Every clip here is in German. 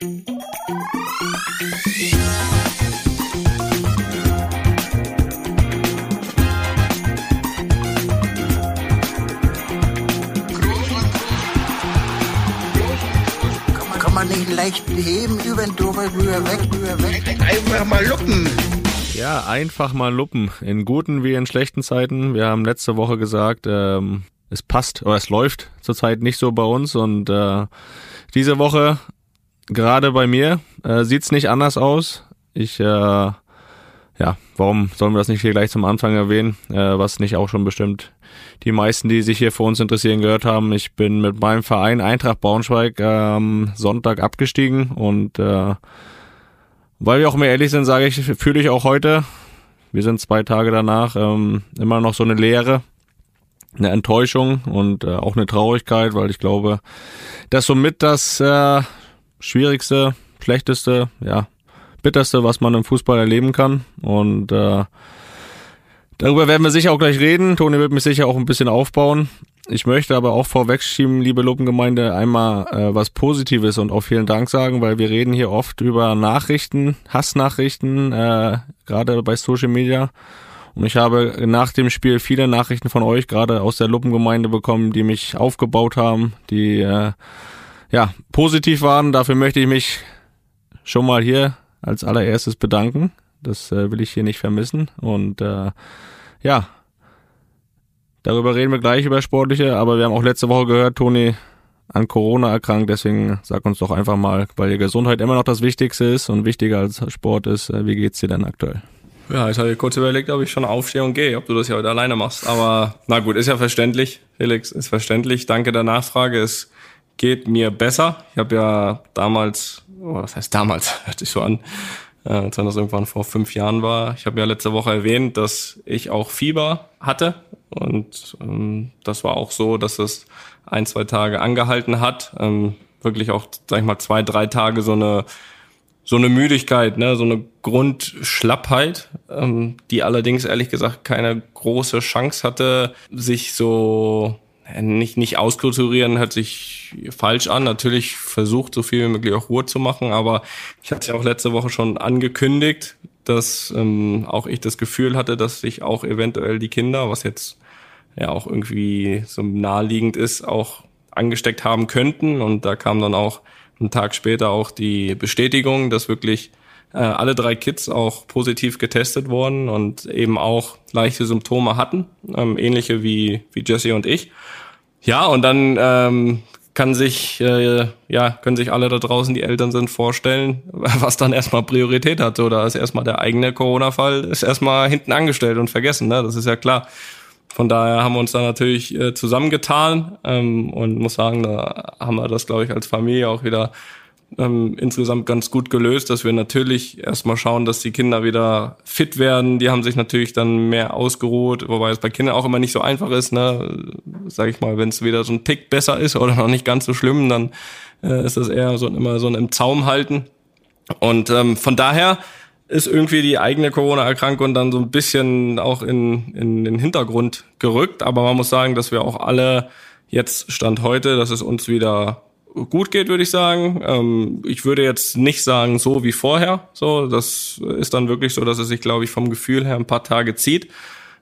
Kann man nicht leicht heben, über den rüber, weg, rüber, weg. Einfach mal luppen. Ja, einfach mal luppen. In guten wie in schlechten Zeiten. Wir haben letzte Woche gesagt, ähm, es passt oder es läuft zurzeit nicht so bei uns und äh, diese Woche gerade bei mir äh, sieht's nicht anders aus. Ich äh, ja, warum sollen wir das nicht hier gleich zum Anfang erwähnen, äh, was nicht auch schon bestimmt die meisten, die sich hier für uns interessieren, gehört haben. Ich bin mit meinem Verein Eintracht Braunschweig ähm, Sonntag abgestiegen und äh, weil wir auch mehr ehrlich sind, sage ich, fühle ich auch heute, wir sind zwei Tage danach, ähm, immer noch so eine Leere, eine Enttäuschung und äh, auch eine Traurigkeit, weil ich glaube, dass somit das äh, schwierigste, schlechteste, ja, bitterste, was man im Fußball erleben kann. Und äh, darüber werden wir sicher auch gleich reden. Toni wird mich sicher auch ein bisschen aufbauen. Ich möchte aber auch vorwegschieben, liebe Lopengemeinde, einmal äh, was Positives und auch vielen Dank sagen, weil wir reden hier oft über Nachrichten, Hassnachrichten, äh, gerade bei Social Media. Und ich habe nach dem Spiel viele Nachrichten von euch, gerade aus der Luppengemeinde bekommen, die mich aufgebaut haben, die äh, ja positiv waren. Dafür möchte ich mich schon mal hier als allererstes bedanken. Das äh, will ich hier nicht vermissen. Und äh, ja, darüber reden wir gleich über Sportliche, aber wir haben auch letzte Woche gehört, Toni an Corona erkrankt, deswegen sag uns doch einfach mal, weil die Gesundheit immer noch das Wichtigste ist und wichtiger als Sport ist, äh, wie geht's dir denn aktuell? Ja, ich habe kurz überlegt, ob ich schon aufstehe und gehe, ob du das ja heute alleine machst. Aber na gut, ist ja verständlich, Felix, ist verständlich. Danke der Nachfrage. Es geht mir besser. Ich habe ja damals, oh, was heißt damals, hört sich so an, äh, als wenn das irgendwann vor fünf Jahren war. Ich habe ja letzte Woche erwähnt, dass ich auch Fieber hatte. Und ähm, das war auch so, dass es ein, zwei Tage angehalten hat. Ähm, wirklich auch, sag ich mal, zwei, drei Tage so eine so eine Müdigkeit, ne, so eine Grundschlappheit, ähm, die allerdings ehrlich gesagt keine große Chance hatte, sich so nicht nicht auskulturieren, hört sich falsch an. Natürlich versucht so viel wie möglich auch Ruhe zu machen, aber ich hatte ja auch letzte Woche schon angekündigt, dass ähm, auch ich das Gefühl hatte, dass sich auch eventuell die Kinder, was jetzt ja auch irgendwie so naheliegend ist, auch angesteckt haben könnten. Und da kam dann auch einen Tag später auch die Bestätigung, dass wirklich äh, alle drei Kids auch positiv getestet wurden und eben auch leichte Symptome hatten, ähm, ähnliche wie, wie Jesse und ich. Ja, und dann ähm, kann sich, äh, ja, können sich alle da draußen, die Eltern sind, vorstellen, was dann erstmal Priorität hatte oder ist erstmal der eigene Corona-Fall, ist erstmal hinten angestellt und vergessen, ne? Das ist ja klar. Von daher haben wir uns da natürlich äh, zusammengetan ähm, und muss sagen, da haben wir das, glaube ich, als Familie auch wieder ähm, insgesamt ganz gut gelöst, dass wir natürlich erstmal schauen, dass die Kinder wieder fit werden. Die haben sich natürlich dann mehr ausgeruht, wobei es bei Kindern auch immer nicht so einfach ist, ne? Sag ich mal, wenn es wieder so ein Tick besser ist oder noch nicht ganz so schlimm, dann äh, ist das eher so immer so ein im Zaum halten. Und ähm, von daher ist irgendwie die eigene Corona-Erkrankung dann so ein bisschen auch in, in den Hintergrund gerückt. Aber man muss sagen, dass wir auch alle jetzt Stand heute, dass es uns wieder gut geht, würde ich sagen. Ähm, ich würde jetzt nicht sagen, so wie vorher. So, das ist dann wirklich so, dass es sich, glaube ich, vom Gefühl her ein paar Tage zieht.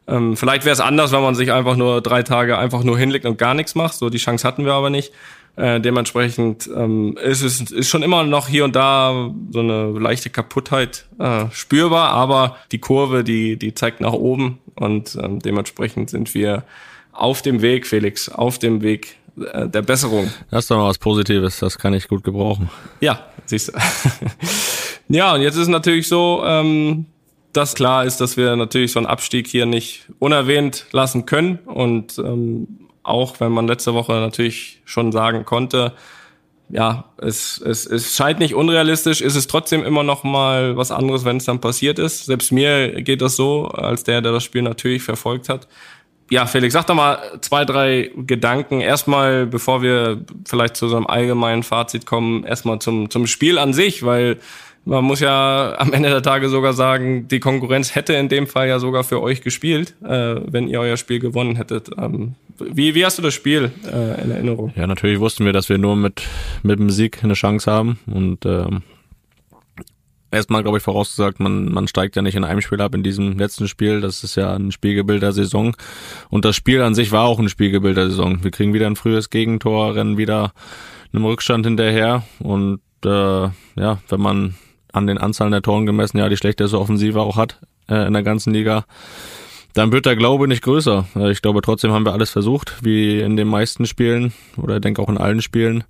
Ähm, vielleicht wäre es anders, wenn man sich einfach nur drei Tage einfach nur hinlegt und gar nichts macht. So die Chance hatten wir aber nicht. Äh, dementsprechend ähm, ist es ist schon immer noch hier und da so eine leichte Kaputtheit äh, spürbar, aber die Kurve, die, die zeigt nach oben und ähm, dementsprechend sind wir auf dem Weg, Felix, auf dem Weg äh, der Besserung. Das ist doch mal was Positives, das kann ich gut gebrauchen. Ja, siehst du. ja, und jetzt ist natürlich so, ähm, dass klar ist, dass wir natürlich so einen Abstieg hier nicht unerwähnt lassen können und ähm, auch wenn man letzte Woche natürlich schon sagen konnte, ja, es, es, es scheint nicht unrealistisch, ist es trotzdem immer noch mal was anderes, wenn es dann passiert ist. Selbst mir geht das so, als der, der das Spiel natürlich verfolgt hat. Ja, Felix, sag doch mal zwei, drei Gedanken. Erstmal, bevor wir vielleicht zu so einem allgemeinen Fazit kommen, erstmal zum, zum Spiel an sich, weil man muss ja am Ende der Tage sogar sagen, die Konkurrenz hätte in dem Fall ja sogar für euch gespielt, äh, wenn ihr euer Spiel gewonnen hättet. Ähm, wie, wie hast du das Spiel äh, in Erinnerung? Ja, natürlich wussten wir, dass wir nur mit, mit dem Sieg eine Chance haben und ähm, erstmal, glaube ich, vorausgesagt, man, man steigt ja nicht in einem Spiel ab in diesem letzten Spiel. Das ist ja ein Spiegelbild Saison. Und das Spiel an sich war auch ein Spiegelbild Saison. Wir kriegen wieder ein frühes Gegentor, rennen wieder einem Rückstand hinterher. Und äh, ja, wenn man an den Anzahlen der Toren gemessen ja die schlechteste Offensive auch hat äh, in der ganzen Liga, dann wird der Glaube nicht größer. Äh, ich glaube, trotzdem haben wir alles versucht, wie in den meisten Spielen oder ich denke auch in allen Spielen,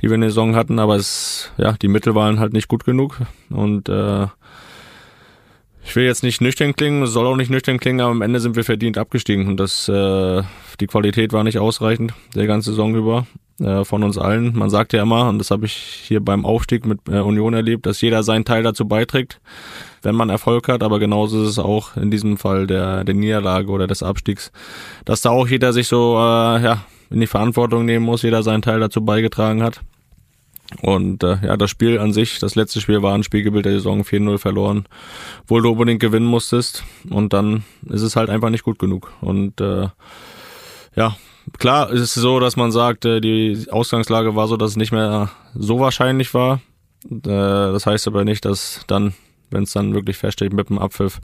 die wir in der Saison hatten. Aber es, ja, die Mittel waren halt nicht gut genug und äh, ich will jetzt nicht nüchtern klingen, soll auch nicht nüchtern klingen, aber am Ende sind wir verdient abgestiegen und das, äh, die Qualität war nicht ausreichend der ganze Saison über äh, von uns allen. Man sagt ja immer, und das habe ich hier beim Aufstieg mit äh, Union erlebt, dass jeder seinen Teil dazu beiträgt, wenn man Erfolg hat, aber genauso ist es auch in diesem Fall der, der Niederlage oder des Abstiegs, dass da auch jeder sich so äh, ja, in die Verantwortung nehmen muss, jeder seinen Teil dazu beigetragen hat. Und äh, ja, das Spiel an sich, das letzte Spiel war ein Spiegelbild der Saison 4-0 verloren, wo du unbedingt gewinnen musstest. Und dann ist es halt einfach nicht gut genug. Und äh, ja, klar ist es so, dass man sagt, äh, die Ausgangslage war so, dass es nicht mehr so wahrscheinlich war. Äh, das heißt aber nicht, dass dann, wenn es dann wirklich feststeht mit dem Abpfiff,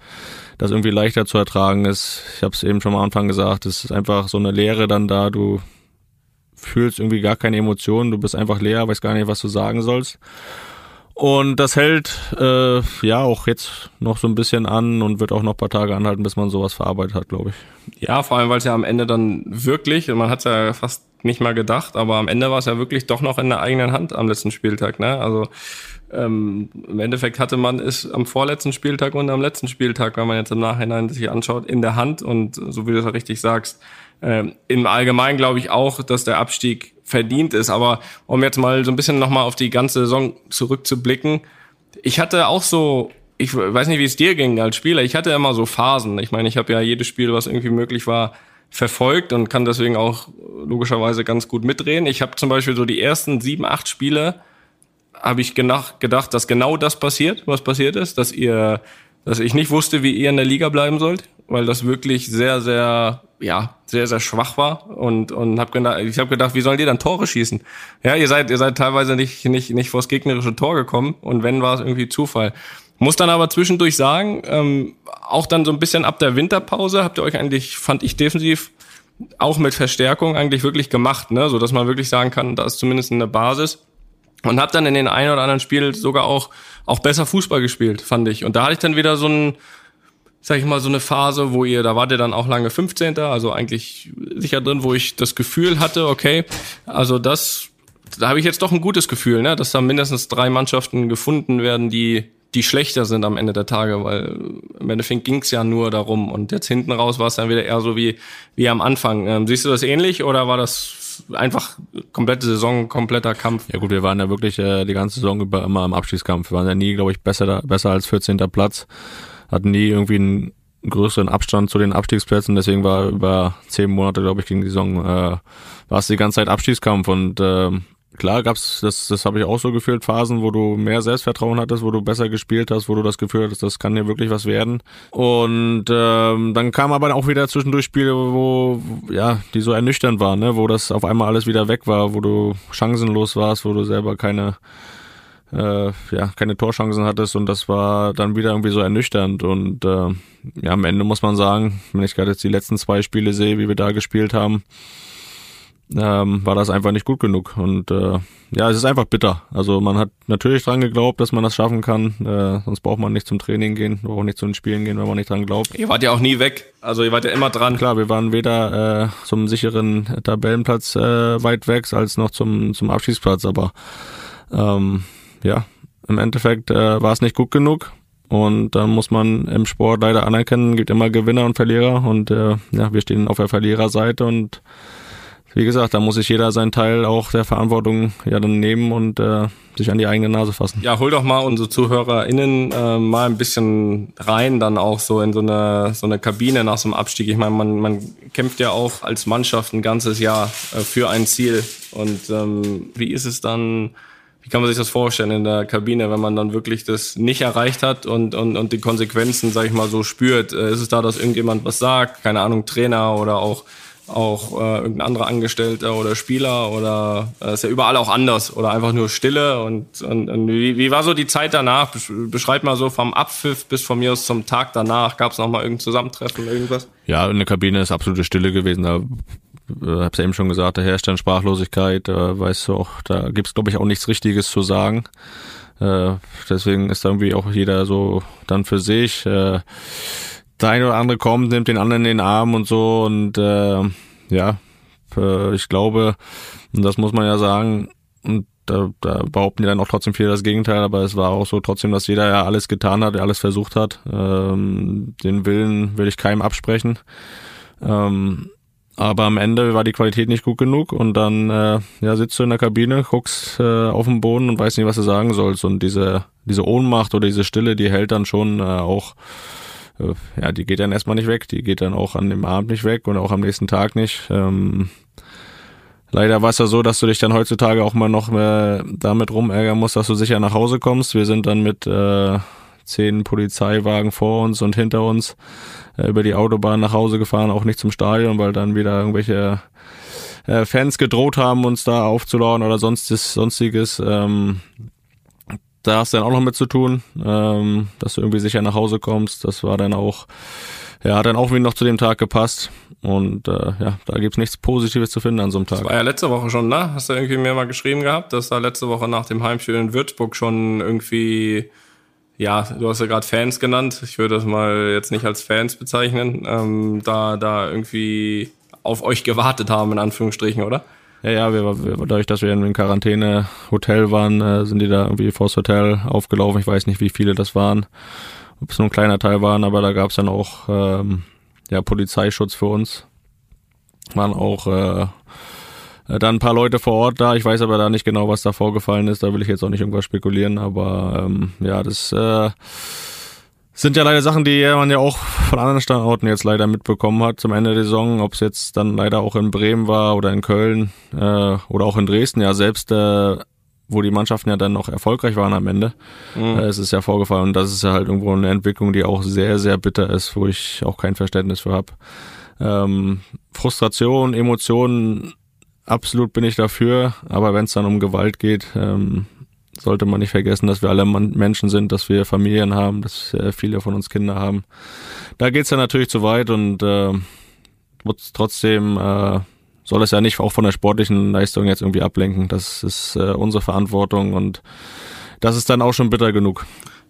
das irgendwie leichter zu ertragen ist. Ich habe es eben schon am Anfang gesagt, es ist einfach so eine Leere dann da. Du fühlst irgendwie gar keine Emotionen, du bist einfach leer, weißt gar nicht, was du sagen sollst. Und das hält äh, ja auch jetzt noch so ein bisschen an und wird auch noch ein paar Tage anhalten, bis man sowas verarbeitet hat, glaube ich. Ja, vor allem, weil es ja am Ende dann wirklich, man hat es ja fast nicht mal gedacht, aber am Ende war es ja wirklich doch noch in der eigenen Hand am letzten Spieltag. Ne? Also ähm, im Endeffekt hatte man es am vorletzten Spieltag und am letzten Spieltag, wenn man jetzt im Nachhinein sich anschaut, in der Hand und so wie du es ja richtig sagst, ähm, im Allgemeinen glaube ich auch, dass der Abstieg verdient ist. Aber um jetzt mal so ein bisschen nochmal auf die ganze Saison zurückzublicken, ich hatte auch so, ich weiß nicht, wie es dir ging als Spieler, ich hatte immer so Phasen. Ich meine, ich habe ja jedes Spiel, was irgendwie möglich war, verfolgt und kann deswegen auch logischerweise ganz gut mitdrehen. Ich habe zum Beispiel so die ersten sieben, acht Spiele, habe ich gedacht, dass genau das passiert, was passiert ist, dass ihr, dass ich nicht wusste, wie ihr in der Liga bleiben sollt, weil das wirklich sehr, sehr ja sehr sehr schwach war und und habe gedacht ich habe gedacht wie sollen die dann Tore schießen? Ja ihr seid ihr seid teilweise nicht nicht nicht vors gegnerische Tor gekommen und wenn war es irgendwie Zufall. Muss dann aber zwischendurch sagen ähm, auch dann so ein bisschen ab der Winterpause habt ihr euch eigentlich fand ich defensiv auch mit Verstärkung eigentlich wirklich gemacht ne? So dass man wirklich sagen kann da ist zumindest eine Basis. Und habe dann in den einen oder anderen Spiel sogar auch auch besser Fußball gespielt fand ich. Und da hatte ich dann wieder so ein sag ich mal, so eine Phase, wo ihr, da wart ihr dann auch lange 15. Also eigentlich sicher drin, wo ich das Gefühl hatte, okay, also das, da habe ich jetzt doch ein gutes Gefühl, ne, dass da mindestens drei Mannschaften gefunden werden, die die schlechter sind am Ende der Tage, weil im Endeffekt ging es ja nur darum und jetzt hinten raus war es dann wieder eher so wie, wie am Anfang. Ähm, siehst du das ähnlich oder war das einfach komplette Saison, kompletter Kampf? Ja gut, wir waren ja wirklich äh, die ganze Saison über immer im Abstiegskampf. Wir waren ja nie, glaube ich, besser, besser als 14. Platz hatten nie irgendwie einen größeren Abstand zu den Abstiegsplätzen, deswegen war über zehn Monate, glaube ich, gegen die Saison, äh, war es die ganze Zeit Abstiegskampf. Und äh, klar gab's, das, das habe ich auch so gefühlt, Phasen, wo du mehr Selbstvertrauen hattest, wo du besser gespielt hast, wo du das Gefühl hattest, das kann hier wirklich was werden. Und ähm, dann kam aber auch wieder zwischendurch Spiele, wo, ja, die so ernüchternd waren, ne, wo das auf einmal alles wieder weg war, wo du chancenlos warst, wo du selber keine äh, ja, keine Torchancen hattest und das war dann wieder irgendwie so ernüchternd und äh, ja, am Ende muss man sagen, wenn ich gerade jetzt die letzten zwei Spiele sehe, wie wir da gespielt haben, ähm, war das einfach nicht gut genug und äh, ja, es ist einfach bitter. Also man hat natürlich dran geglaubt, dass man das schaffen kann, äh, sonst braucht man nicht zum Training gehen, braucht nicht zu den Spielen gehen, wenn man nicht dran glaubt. Ihr wart ja auch nie weg, also ihr wart ja immer dran. Klar, wir waren weder äh, zum sicheren Tabellenplatz äh, weit weg als noch zum zum Abschiedsplatz, aber ähm, ja, im Endeffekt äh, war es nicht gut genug. Und dann muss man im Sport leider anerkennen, gibt immer Gewinner und Verlierer und äh, ja, wir stehen auf der Verliererseite und wie gesagt, da muss sich jeder seinen Teil auch der Verantwortung ja dann nehmen und äh, sich an die eigene Nase fassen. Ja, hol doch mal unsere ZuhörerInnen äh, mal ein bisschen rein, dann auch so in so eine, so eine Kabine nach so einem Abstieg. Ich meine, man, man kämpft ja auch als Mannschaft ein ganzes Jahr äh, für ein Ziel. Und ähm, wie ist es dann, wie kann man sich das vorstellen in der Kabine, wenn man dann wirklich das nicht erreicht hat und, und, und die Konsequenzen, sag ich mal, so spürt? Äh, ist es da, dass irgendjemand was sagt? Keine Ahnung, Trainer oder auch auch äh, irgendein anderer Angestellter oder Spieler oder äh, ist ja überall auch anders oder einfach nur Stille und, und, und wie, wie war so die Zeit danach? Beschreib mal so vom Abpfiff bis von mir aus zum Tag danach. Gab es noch mal irgendein Zusammentreffen irgendwas? Ja, in der Kabine ist absolute Stille gewesen. Da äh, hab's ja eben schon gesagt, da herrscht dann Sprachlosigkeit. Da weißt du auch, da gibt's glaube ich auch nichts Richtiges zu sagen. Äh, deswegen ist irgendwie auch jeder so dann für sich. Äh, der eine oder andere kommt, nimmt den anderen in den Arm und so und äh, ja, äh, ich glaube, und das muss man ja sagen, und da, da behaupten die dann auch trotzdem viele das Gegenteil, aber es war auch so trotzdem, dass jeder ja alles getan hat, alles versucht hat. Ähm, den Willen will ich keinem absprechen. Ähm, aber am Ende war die Qualität nicht gut genug und dann äh, ja, sitzt du in der Kabine, guckst äh, auf den Boden und weißt nicht, was du sagen sollst. Und diese, diese Ohnmacht oder diese Stille, die hält dann schon äh, auch äh, ja, die geht dann erstmal nicht weg, die geht dann auch an dem Abend nicht weg und auch am nächsten Tag nicht. Ähm, leider war es ja so, dass du dich dann heutzutage auch mal noch mehr damit rumärgern musst, dass du sicher nach Hause kommst. Wir sind dann mit äh, zehn Polizeiwagen vor uns und hinter uns äh, über die Autobahn nach Hause gefahren, auch nicht zum Stadion, weil dann wieder irgendwelche äh, Fans gedroht haben, uns da aufzulauen oder sonstiges. sonstiges ähm, da hast du dann auch noch mit zu tun, ähm, dass du irgendwie sicher nach Hause kommst. Das war dann auch, ja, hat dann auch wieder noch zu dem Tag gepasst. Und äh, ja, da gibt's nichts Positives zu finden an so einem Tag. Das war ja letzte Woche schon, ne? Hast du irgendwie mir mal geschrieben gehabt, dass da letzte Woche nach dem Heimspiel in Würzburg schon irgendwie, ja, du hast ja gerade Fans genannt, ich würde das mal jetzt nicht als Fans bezeichnen, ähm, da, da irgendwie auf euch gewartet haben, in Anführungsstrichen, oder? Ja, ja, wir, wir, dadurch, dass wir in einem Quarantäne-Hotel waren, äh, sind die da irgendwie vors Hotel aufgelaufen. Ich weiß nicht, wie viele das waren, ob es nur ein kleiner Teil waren, aber da gab es dann auch ähm, ja, Polizeischutz für uns. Waren auch äh, dann ein paar Leute vor Ort da. Ich weiß aber da nicht genau, was da vorgefallen ist. Da will ich jetzt auch nicht irgendwas spekulieren, aber ähm, ja, das äh, sind ja leider Sachen, die man ja auch von anderen Standorten jetzt leider mitbekommen hat zum Ende der Saison, ob es jetzt dann leider auch in Bremen war oder in Köln äh, oder auch in Dresden, ja selbst äh, wo die Mannschaften ja dann noch erfolgreich waren am Ende, mhm. äh, es ist ja vorgefallen und das ist ja halt irgendwo eine Entwicklung, die auch sehr, sehr bitter ist, wo ich auch kein Verständnis für habe. Ähm, Frustration, Emotionen, absolut bin ich dafür, aber wenn es dann um Gewalt geht, ähm, sollte man nicht vergessen, dass wir alle Menschen sind, dass wir Familien haben, dass viele von uns Kinder haben. Da geht's ja natürlich zu weit und äh, trotzdem äh, soll es ja nicht auch von der sportlichen Leistung jetzt irgendwie ablenken. Das ist äh, unsere Verantwortung und das ist dann auch schon bitter genug.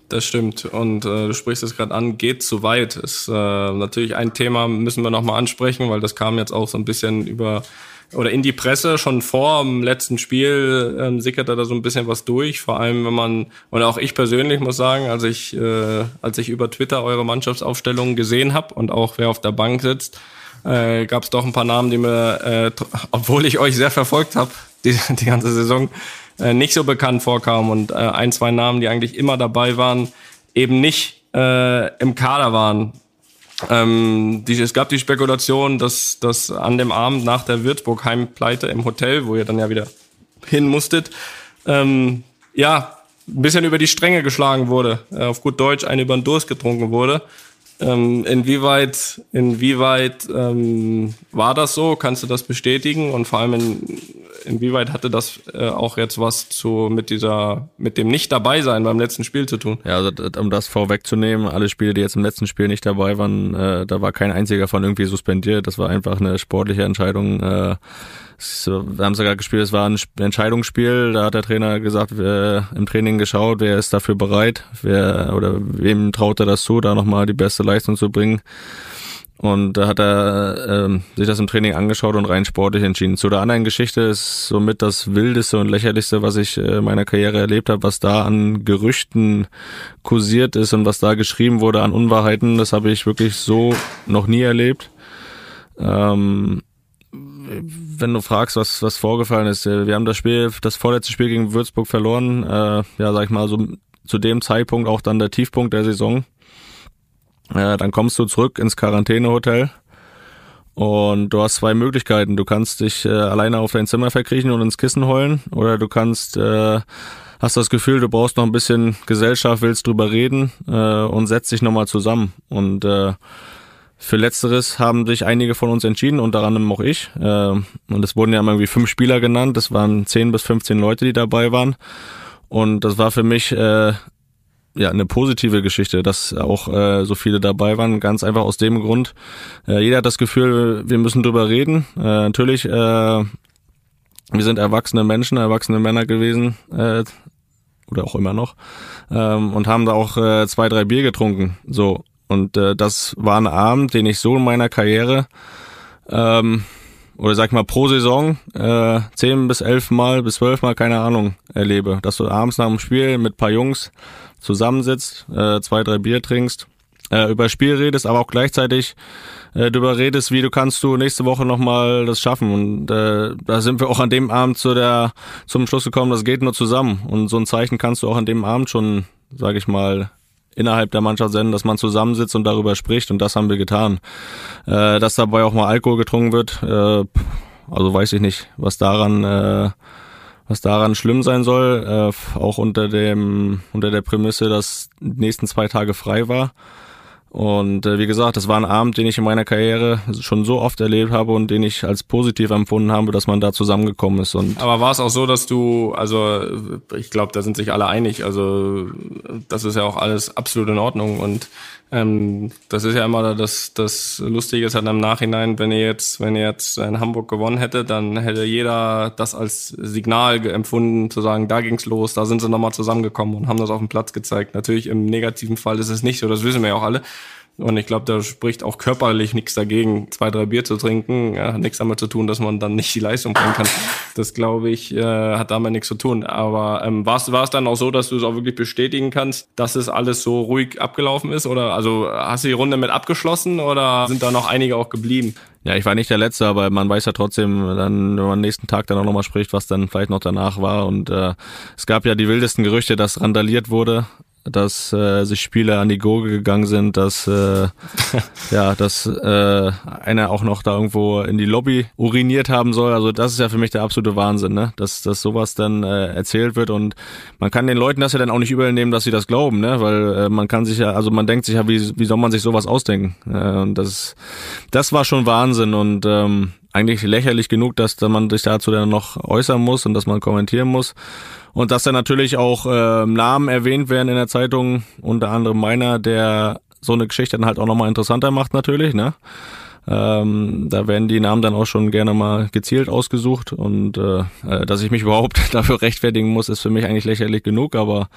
Das stimmt. Und äh, du sprichst es gerade an, geht zu weit. Ist äh, natürlich ein Thema, müssen wir nochmal ansprechen, weil das kam jetzt auch so ein bisschen über oder in die Presse schon vor dem letzten Spiel ähm, sickerte da so ein bisschen was durch. Vor allem, wenn man, und auch ich persönlich muss sagen, als ich, äh, als ich über Twitter eure Mannschaftsaufstellungen gesehen habe und auch wer auf der Bank sitzt, äh, gab es doch ein paar Namen, die mir, äh, obwohl ich euch sehr verfolgt habe, die, die ganze Saison, äh, nicht so bekannt vorkamen und äh, ein, zwei Namen, die eigentlich immer dabei waren, eben nicht äh, im Kader waren. Ähm, die, es gab die Spekulation, dass, dass an dem Abend nach der Würzburg-Heimpleite im Hotel, wo ihr dann ja wieder hin musstet, ähm, ja, ein bisschen über die Stränge geschlagen wurde, äh, auf gut Deutsch eine über den Durst getrunken wurde. Ähm, inwieweit, inwieweit ähm, war das so? Kannst du das bestätigen? Und vor allem in, inwieweit hatte das äh, auch jetzt was zu mit dieser, mit dem nicht dabei sein beim letzten Spiel zu tun? Ja, also um das vorwegzunehmen, alle Spiele, die jetzt im letzten Spiel nicht dabei waren, äh, da war kein einziger von irgendwie suspendiert. Das war einfach eine sportliche Entscheidung. Äh, so, wir haben sogar gespielt, es war ein Entscheidungsspiel, da hat der Trainer gesagt, äh, im Training geschaut, wer ist dafür bereit, wer oder wem traut er das zu, da nochmal die beste Leistung zu bringen. Und da hat er äh, sich das im Training angeschaut und rein sportlich entschieden. Zu der anderen Geschichte ist somit das wildeste und lächerlichste, was ich äh, in meiner Karriere erlebt habe, was da an Gerüchten kursiert ist und was da geschrieben wurde an Unwahrheiten. Das habe ich wirklich so noch nie erlebt. Ähm, wenn du fragst, was, was vorgefallen ist, äh, wir haben das Spiel, das vorletzte Spiel gegen Würzburg verloren, äh, ja, sag ich mal, so zu dem Zeitpunkt auch dann der Tiefpunkt der Saison. Äh, dann kommst du zurück ins Quarantänehotel und du hast zwei Möglichkeiten. Du kannst dich äh, alleine auf dein Zimmer verkriechen und ins Kissen heulen oder du kannst äh, hast das Gefühl, du brauchst noch ein bisschen Gesellschaft, willst drüber reden äh, und setzt dich nochmal zusammen. Und äh, für Letzteres haben sich einige von uns entschieden, unter anderem auch ich. Äh, und es wurden ja irgendwie fünf Spieler genannt. Das waren zehn bis 15 Leute, die dabei waren. Und das war für mich äh, ja eine positive Geschichte, dass auch äh, so viele dabei waren. Ganz einfach aus dem Grund, äh, jeder hat das Gefühl, wir müssen drüber reden. Äh, natürlich, äh, wir sind erwachsene Menschen, erwachsene Männer gewesen äh, oder auch immer noch ähm, und haben da auch äh, zwei, drei Bier getrunken. So und äh, das war ein Abend, den ich so in meiner Karriere ähm, oder sag mal pro Saison äh, zehn bis elf Mal bis zwölf Mal keine Ahnung erlebe, dass du abends nach dem Spiel mit paar Jungs zusammensitzt, äh, zwei, drei Bier trinkst, äh, über Spiel redest, aber auch gleichzeitig äh, darüber redest, wie du kannst du nächste Woche nochmal das schaffen. Und äh, da sind wir auch an dem Abend zu der, zum Schluss gekommen, das geht nur zusammen. Und so ein Zeichen kannst du auch an dem Abend schon, sage ich mal, innerhalb der Mannschaft senden, dass man zusammensitzt und darüber spricht. Und das haben wir getan. Äh, dass dabei auch mal Alkohol getrunken wird, äh, also weiß ich nicht, was daran äh, was daran schlimm sein soll, äh, auch unter dem unter der Prämisse, dass die nächsten zwei Tage frei war. Und äh, wie gesagt, das war ein Abend, den ich in meiner Karriere schon so oft erlebt habe und den ich als positiv empfunden habe, dass man da zusammengekommen ist. Und Aber war es auch so, dass du, also ich glaube, da sind sich alle einig, also das ist ja auch alles absolut in Ordnung und ähm, das ist ja immer das, das Lustige ist halt im Nachhinein, wenn ihr jetzt, wenn ihr jetzt in Hamburg gewonnen hätte, dann hätte jeder das als Signal empfunden, zu sagen, da ging's los, da sind sie nochmal zusammengekommen und haben das auf dem Platz gezeigt. Natürlich im negativen Fall ist es nicht so, das wissen wir ja auch alle. Und ich glaube, da spricht auch körperlich nichts dagegen, zwei, drei Bier zu trinken. Ja, hat nichts damit zu tun, dass man dann nicht die Leistung bringen kann. Das, glaube ich, äh, hat damit nichts zu tun. Aber ähm, war es dann auch so, dass du es auch wirklich bestätigen kannst, dass es alles so ruhig abgelaufen ist? Oder also hast du die Runde mit abgeschlossen oder sind da noch einige auch geblieben? Ja, ich war nicht der Letzte, aber man weiß ja trotzdem, dann, wenn man am nächsten Tag dann auch nochmal spricht, was dann vielleicht noch danach war. Und äh, es gab ja die wildesten Gerüchte, dass randaliert wurde dass äh, sich Spieler an die Gurgel gegangen sind, dass äh, ja, dass äh, einer auch noch da irgendwo in die Lobby uriniert haben soll. Also das ist ja für mich der absolute Wahnsinn, ne? Dass, dass sowas dann äh, erzählt wird und man kann den Leuten das ja dann auch nicht übernehmen, dass sie das glauben, ne? Weil äh, man kann sich ja, also man denkt sich ja, wie, wie soll man sich sowas ausdenken? Äh, und das, das war schon Wahnsinn und ähm, eigentlich lächerlich genug, dass man sich dazu dann noch äußern muss und dass man kommentieren muss. Und dass da natürlich auch äh, Namen erwähnt werden in der Zeitung, unter anderem meiner, der so eine Geschichte dann halt auch nochmal interessanter macht natürlich, ne? Ähm, da werden die Namen dann auch schon gerne mal gezielt ausgesucht und äh, äh dass ich mich überhaupt dafür rechtfertigen muss, ist für mich eigentlich lächerlich genug, aber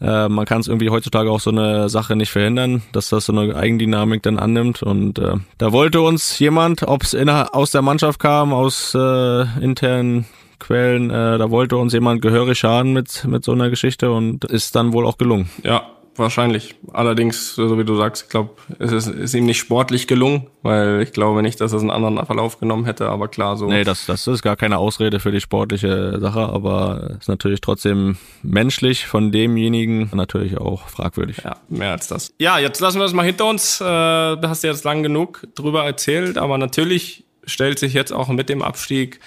äh, man kann es irgendwie heutzutage auch so eine Sache nicht verhindern, dass das so eine Eigendynamik dann annimmt und äh, da wollte uns jemand, ob es aus der Mannschaft kam, aus äh, internen Quellen, äh, da wollte uns jemand gehörig schaden mit, mit so einer Geschichte und ist dann wohl auch gelungen. Ja, wahrscheinlich. Allerdings, so wie du sagst, ich glaube, es ist, ist ihm nicht sportlich gelungen, weil ich glaube nicht, dass es einen anderen Verlauf genommen hätte, aber klar so. Nee, das, das ist gar keine Ausrede für die sportliche Sache, aber ist natürlich trotzdem menschlich von demjenigen natürlich auch fragwürdig. Ja, mehr als das. Ja, jetzt lassen wir das mal hinter uns. Äh, hast du jetzt lang genug drüber erzählt, aber natürlich stellt sich jetzt auch mit dem Abstieg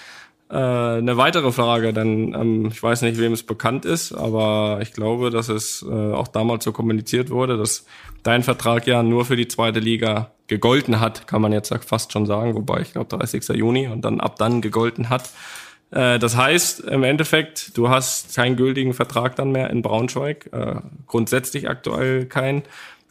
äh, eine weitere Frage, denn ähm, ich weiß nicht, wem es bekannt ist, aber ich glaube, dass es äh, auch damals so kommuniziert wurde, dass dein Vertrag ja nur für die zweite Liga gegolten hat, kann man jetzt fast schon sagen, wobei ich glaube 30. Juni und dann ab dann gegolten hat. Äh, das heißt, im Endeffekt, du hast keinen gültigen Vertrag dann mehr in Braunschweig, äh, grundsätzlich aktuell keinen.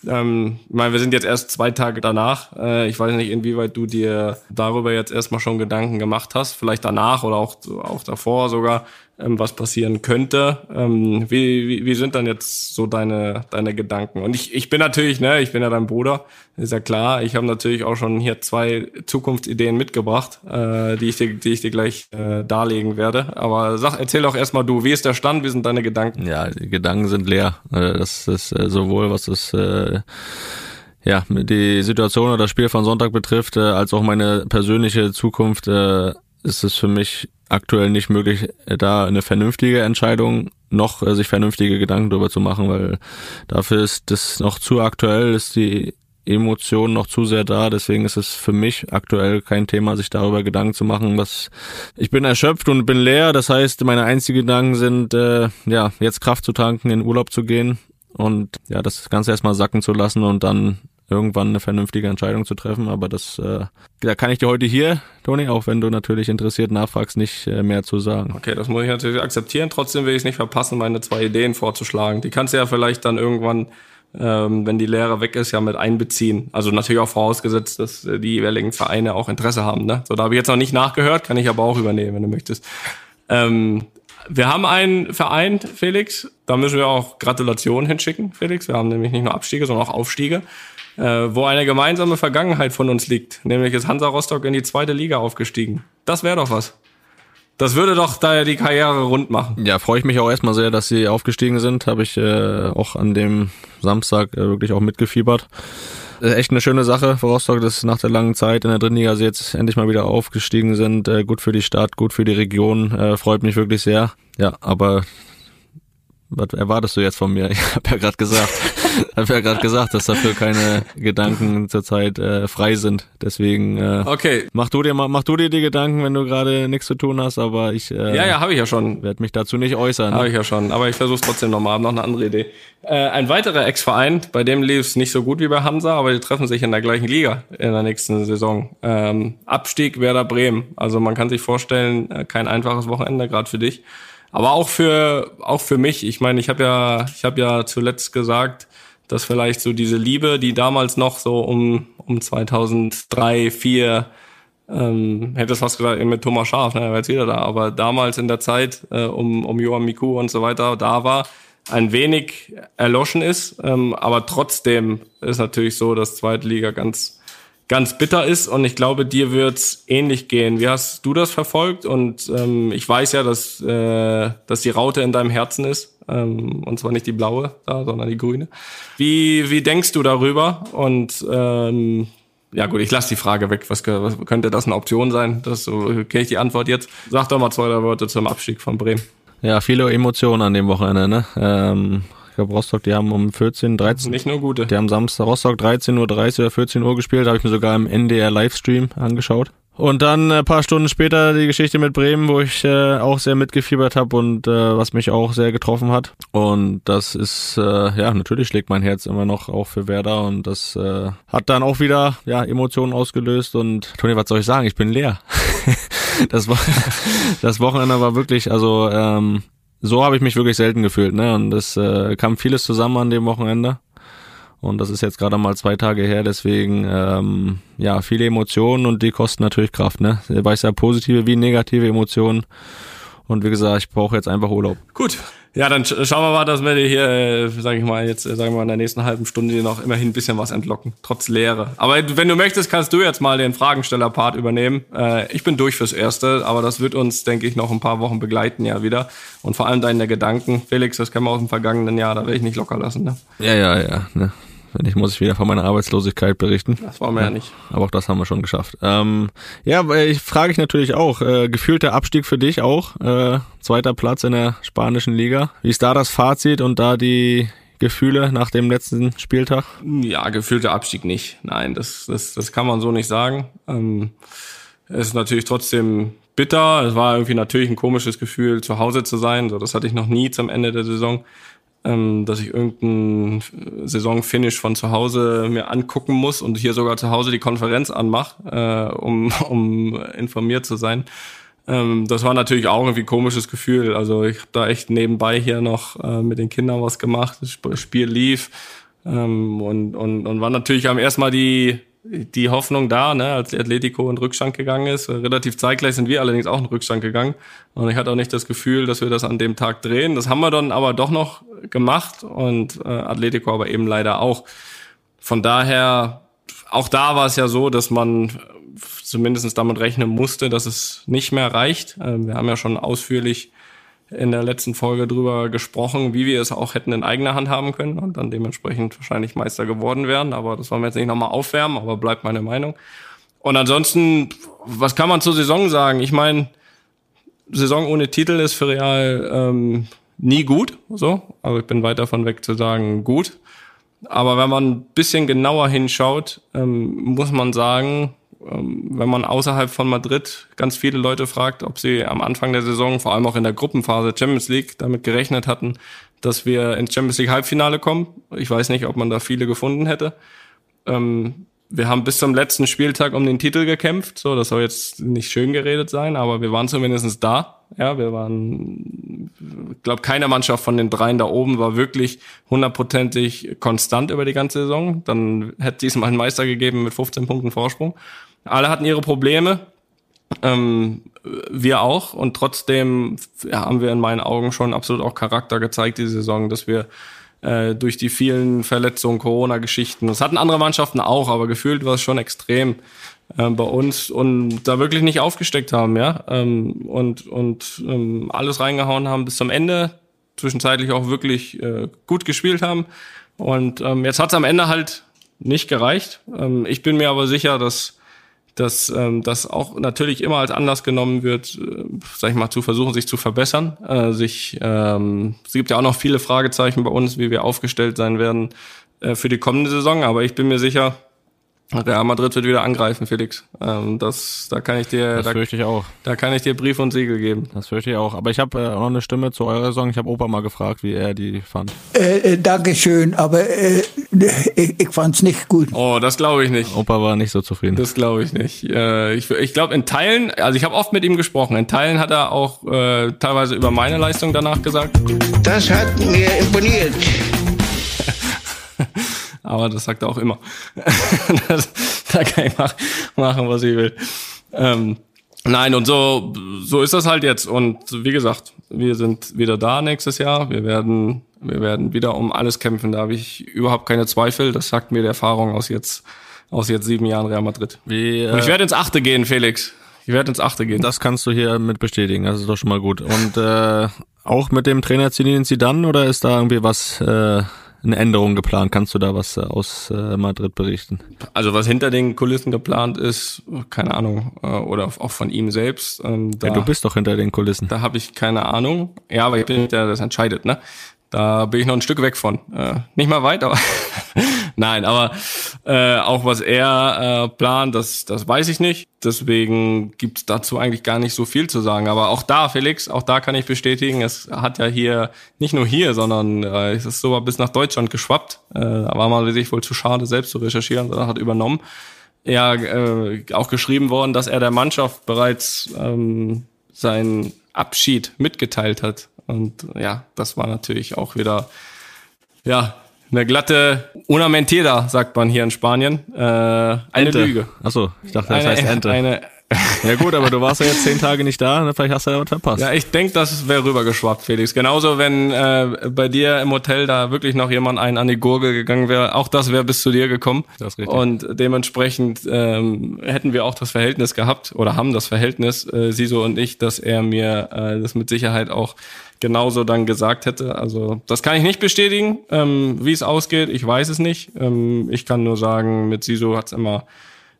Ähm, ich meine, wir sind jetzt erst zwei Tage danach. Äh, ich weiß nicht, inwieweit du dir darüber jetzt erstmal schon Gedanken gemacht hast, vielleicht danach oder auch, auch davor sogar, ähm, was passieren könnte. Ähm, wie, wie, wie sind dann jetzt so deine, deine Gedanken? Und ich, ich bin natürlich, ne, ich bin ja dein Bruder, ist ja klar. Ich habe natürlich auch schon hier zwei Zukunftsideen mitgebracht, äh, die, ich dir, die ich dir gleich äh, darlegen werde. Aber sag, erzähl doch erstmal du, wie ist der Stand, wie sind deine Gedanken? Ja, die Gedanken sind leer. Äh, das ist äh, sowohl, was das äh, ja, die Situation oder das Spiel von Sonntag betrifft, äh, als auch meine persönliche Zukunft, äh, ist es für mich aktuell nicht möglich, da eine vernünftige Entscheidung noch äh, sich vernünftige Gedanken darüber zu machen, weil dafür ist das noch zu aktuell, ist die Emotionen noch zu sehr da. Deswegen ist es für mich aktuell kein Thema, sich darüber Gedanken zu machen. Was ich bin erschöpft und bin leer. Das heißt, meine einzigen Gedanken sind, äh, ja, jetzt Kraft zu tanken, in Urlaub zu gehen und ja, das Ganze erstmal sacken zu lassen und dann irgendwann eine vernünftige Entscheidung zu treffen. Aber das, äh, da kann ich dir heute hier, Toni, auch wenn du natürlich interessiert nachfragst, nicht äh, mehr zu sagen. Okay, das muss ich natürlich akzeptieren. Trotzdem will ich es nicht verpassen, meine zwei Ideen vorzuschlagen. Die kannst du ja vielleicht dann irgendwann, ähm, wenn die Lehre weg ist, ja mit einbeziehen. Also natürlich auch vorausgesetzt, dass äh, die jeweiligen Vereine auch Interesse haben. Ne? So, da habe ich jetzt noch nicht nachgehört, kann ich aber auch übernehmen, wenn du möchtest. Ähm, wir haben einen Verein, Felix. Da müssen wir auch Gratulationen hinschicken, Felix. Wir haben nämlich nicht nur Abstiege, sondern auch Aufstiege äh, wo eine gemeinsame Vergangenheit von uns liegt. Nämlich ist Hansa Rostock in die zweite Liga aufgestiegen. Das wäre doch was. Das würde doch da die Karriere rund machen. Ja, freue ich mich auch erstmal sehr, dass sie aufgestiegen sind. Habe ich äh, auch an dem Samstag äh, wirklich auch mitgefiebert. Äh, echt eine schöne Sache für Rostock, dass nach der langen Zeit in der dritten Liga sie jetzt endlich mal wieder aufgestiegen sind. Äh, gut für die Stadt, gut für die Region. Äh, freut mich wirklich sehr. Ja, aber was erwartest du jetzt von mir? Ich habe ja gerade gesagt, habe ja gerade gesagt, dass dafür keine Gedanken zurzeit äh, frei sind. Deswegen äh, okay. mach du dir mal, mach du dir die Gedanken, wenn du gerade nichts zu tun hast. Aber ich äh, ja ja habe ich ja schon. Werde mich dazu nicht äußern. Habe ich ja schon. Aber ich versuche trotzdem nochmal. Hab noch eine andere Idee. Äh, ein weiterer Ex-Verein, bei dem lief es nicht so gut wie bei Hansa, aber die treffen sich in der gleichen Liga in der nächsten Saison. Ähm, Abstieg Werder Bremen. Also man kann sich vorstellen, äh, kein einfaches Wochenende gerade für dich. Aber auch für auch für mich. Ich meine, ich habe ja ich habe ja zuletzt gesagt, dass vielleicht so diese Liebe, die damals noch so um um 2003, 4 ähm, hätte es fast gesagt mit Thomas Scharf, ne, er war jetzt wieder da, aber damals in der Zeit äh, um um Johan Miku und so weiter da war, ein wenig erloschen ist, ähm, aber trotzdem ist natürlich so, dass Zweitliga ganz ganz bitter ist und ich glaube, dir wird's ähnlich gehen. Wie hast du das verfolgt? Und ähm, ich weiß ja, dass, äh, dass die Raute in deinem Herzen ist. Ähm, und zwar nicht die blaue da, sondern die grüne. Wie, wie denkst du darüber? Und ähm, ja gut, ich lasse die Frage weg. Was, was könnte das eine Option sein? Das so kenne ich die Antwort jetzt. Sag doch mal zwei drei Worte zum Abstieg von Bremen. Ja, viele Emotionen an dem Wochenende. Ne? Ähm, glaube Rostock, die haben um 14, 13. Nicht nur gute. Die haben Samstag Rostock 13.30 Uhr oder 14 Uhr gespielt, habe ich mir sogar im NDR Livestream angeschaut. Und dann ein paar Stunden später die Geschichte mit Bremen, wo ich äh, auch sehr mitgefiebert habe und äh, was mich auch sehr getroffen hat. Und das ist, äh, ja, natürlich schlägt mein Herz immer noch auch für Werder und das äh, hat dann auch wieder ja Emotionen ausgelöst. Und Toni, was soll ich sagen? Ich bin leer. das, war, das Wochenende war wirklich, also ähm, so habe ich mich wirklich selten gefühlt, ne? Und es äh, kam vieles zusammen an dem Wochenende. Und das ist jetzt gerade mal zwei Tage her, deswegen ähm, ja, viele Emotionen und die kosten natürlich Kraft, ne? Weiß ja positive wie negative Emotionen. Und wie gesagt, ich brauche jetzt einfach Urlaub. Gut. Ja, dann schauen wir mal, dass wir dir hier, äh, sage ich mal, jetzt, äh, sagen wir mal, in der nächsten halben Stunde dir noch immerhin ein bisschen was entlocken, trotz Leere. Aber wenn du möchtest, kannst du jetzt mal den Fragensteller-Part übernehmen. Äh, ich bin durch fürs Erste, aber das wird uns, denke ich, noch ein paar Wochen begleiten ja wieder. Und vor allem deine Gedanken. Felix, das kennen wir aus dem vergangenen Jahr, da werde ich nicht locker lassen. Ne? Ja, ja, ja. Ne? Wenn nicht, muss ich wieder von meiner Arbeitslosigkeit berichten. Das wollen wir ja, ja nicht. Aber auch das haben wir schon geschafft. Ähm, ja, ich frage ich natürlich auch. Äh, gefühlter Abstieg für dich auch. Äh, zweiter Platz in der spanischen Liga. Wie ist da das Fazit und da die Gefühle nach dem letzten Spieltag? Ja, gefühlter Abstieg nicht. Nein, das, das, das kann man so nicht sagen. Ähm, es ist natürlich trotzdem bitter. Es war irgendwie natürlich ein komisches Gefühl, zu Hause zu sein. So, das hatte ich noch nie zum Ende der Saison ähm, dass ich irgendeinen Saisonfinish von zu Hause mir angucken muss und hier sogar zu Hause die Konferenz anmache, äh, um, um informiert zu sein. Ähm, das war natürlich auch irgendwie ein komisches Gefühl. Also ich habe da echt nebenbei hier noch äh, mit den Kindern was gemacht, das Spiel lief ähm, und, und, und war natürlich am ersten Mal die die Hoffnung da, ne, als Atletico in Rückstand gegangen ist. Relativ zeitgleich sind wir allerdings auch in Rückstand gegangen. Und ich hatte auch nicht das Gefühl, dass wir das an dem Tag drehen. Das haben wir dann aber doch noch gemacht und äh, Atletico aber eben leider auch. Von daher, auch da war es ja so, dass man zumindest damit rechnen musste, dass es nicht mehr reicht. Äh, wir haben ja schon ausführlich in der letzten Folge drüber gesprochen, wie wir es auch hätten in eigener Hand haben können und dann dementsprechend wahrscheinlich Meister geworden wären. Aber das wollen wir jetzt nicht nochmal aufwärmen, aber bleibt meine Meinung. Und ansonsten, was kann man zur Saison sagen? Ich meine, Saison ohne Titel ist für Real ähm, nie gut, so. Aber ich bin weit davon weg zu sagen gut. Aber wenn man ein bisschen genauer hinschaut, ähm, muss man sagen, wenn man außerhalb von Madrid ganz viele Leute fragt, ob sie am Anfang der Saison, vor allem auch in der Gruppenphase Champions League, damit gerechnet hatten, dass wir ins Champions League Halbfinale kommen. Ich weiß nicht, ob man da viele gefunden hätte. Ähm, wir haben bis zum letzten Spieltag um den Titel gekämpft. So, das soll jetzt nicht schön geredet sein, aber wir waren zumindest da. Ja, wir waren, ich glaube, keine Mannschaft von den dreien da oben war wirklich hundertprozentig konstant über die ganze Saison. Dann hätte diesmal einen Meister gegeben mit 15 Punkten Vorsprung. Alle hatten ihre Probleme. Ähm, wir auch. Und trotzdem haben wir in meinen Augen schon absolut auch Charakter gezeigt diese Saison, dass wir äh, durch die vielen Verletzungen, Corona-Geschichten. Das hatten andere Mannschaften auch, aber gefühlt war es schon extrem äh, bei uns und da wirklich nicht aufgesteckt haben, ja. Ähm, und und ähm, alles reingehauen haben bis zum Ende, zwischenzeitlich auch wirklich äh, gut gespielt haben. Und ähm, jetzt hat es am Ende halt nicht gereicht. Ähm, ich bin mir aber sicher, dass dass ähm, das auch natürlich immer als Anlass genommen wird, äh, sag ich mal, zu versuchen, sich zu verbessern. Äh, sich, ähm, es gibt ja auch noch viele Fragezeichen bei uns, wie wir aufgestellt sein werden äh, für die kommende Saison. Aber ich bin mir sicher, Real Madrid wird wieder angreifen, Felix. Ähm, das, da kann ich dir, das da, fürchte ich auch. Da kann ich dir Brief und Siegel geben. Das fürchte ich auch. Aber ich habe äh, auch noch eine Stimme zu eurer Song. Ich habe Opa mal gefragt, wie er die fand. Äh, äh, Dankeschön, aber äh, ich, ich fand's nicht gut. Oh, das glaube ich nicht. Opa war nicht so zufrieden. Das glaube ich nicht. Äh, ich ich glaube in Teilen, also ich habe oft mit ihm gesprochen. In Teilen hat er auch äh, teilweise über meine Leistung danach gesagt. Das hat mir imponiert. aber das sagt er auch immer. das, da kann ich mach, machen, was ich will. Ähm, nein, und so, so ist das halt jetzt. Und wie gesagt, wir sind wieder da nächstes Jahr. Wir werden, wir werden wieder um alles kämpfen. Da habe ich überhaupt keine Zweifel. Das sagt mir die Erfahrung aus jetzt, aus jetzt sieben Jahren Real Madrid. Wie, äh, und ich werde ins Achte gehen, Felix. Ich werde ins Achte gehen. Das kannst du hier mit bestätigen. Das ist doch schon mal gut. Und äh, auch mit dem Trainer Zinedine Zidane oder ist da irgendwie was äh, eine Änderung geplant? Kannst du da was äh, aus äh, Madrid berichten? Also was hinter den Kulissen geplant ist, keine Ahnung, äh, oder auch von ihm selbst. Ähm, da, ja, du bist doch hinter den Kulissen. Da habe ich keine Ahnung. Ja, aber ich bin nicht der, der das entscheidet, ne? Da bin ich noch ein Stück weg von. Nicht mal weit, aber nein, aber äh, auch was er äh, plant, das, das weiß ich nicht. Deswegen gibt's dazu eigentlich gar nicht so viel zu sagen. Aber auch da, Felix, auch da kann ich bestätigen, es hat ja hier, nicht nur hier, sondern äh, es ist sogar bis nach Deutschland geschwappt. Äh, da war man sich wohl zu schade, selbst zu recherchieren, sondern hat übernommen. Ja, äh, auch geschrieben worden, dass er der Mannschaft bereits ähm, seinen Abschied mitgeteilt hat. Und ja, das war natürlich auch wieder, ja, eine glatte Una mentira, sagt man hier in Spanien. Äh, eine Ente. Lüge. Achso, ich dachte, das Eine, heißt Ente. eine, ja gut, aber du warst ja jetzt zehn Tage nicht da, ne? vielleicht hast du ja was verpasst. ja, ich denk, das wäre rübergeschwappt, Felix. Genauso, wenn äh, bei dir im Hotel da wirklich noch jemand einen an die Gurgel gegangen wäre, auch das wäre bis zu dir gekommen. Das ist richtig. Und dementsprechend ähm, hätten wir auch das Verhältnis gehabt oder haben das Verhältnis, äh, Siso und ich, dass er mir äh, das mit Sicherheit auch genauso dann gesagt hätte. Also das kann ich nicht bestätigen, ähm, wie es ausgeht. Ich weiß es nicht. Ähm, ich kann nur sagen, mit Siso hat's immer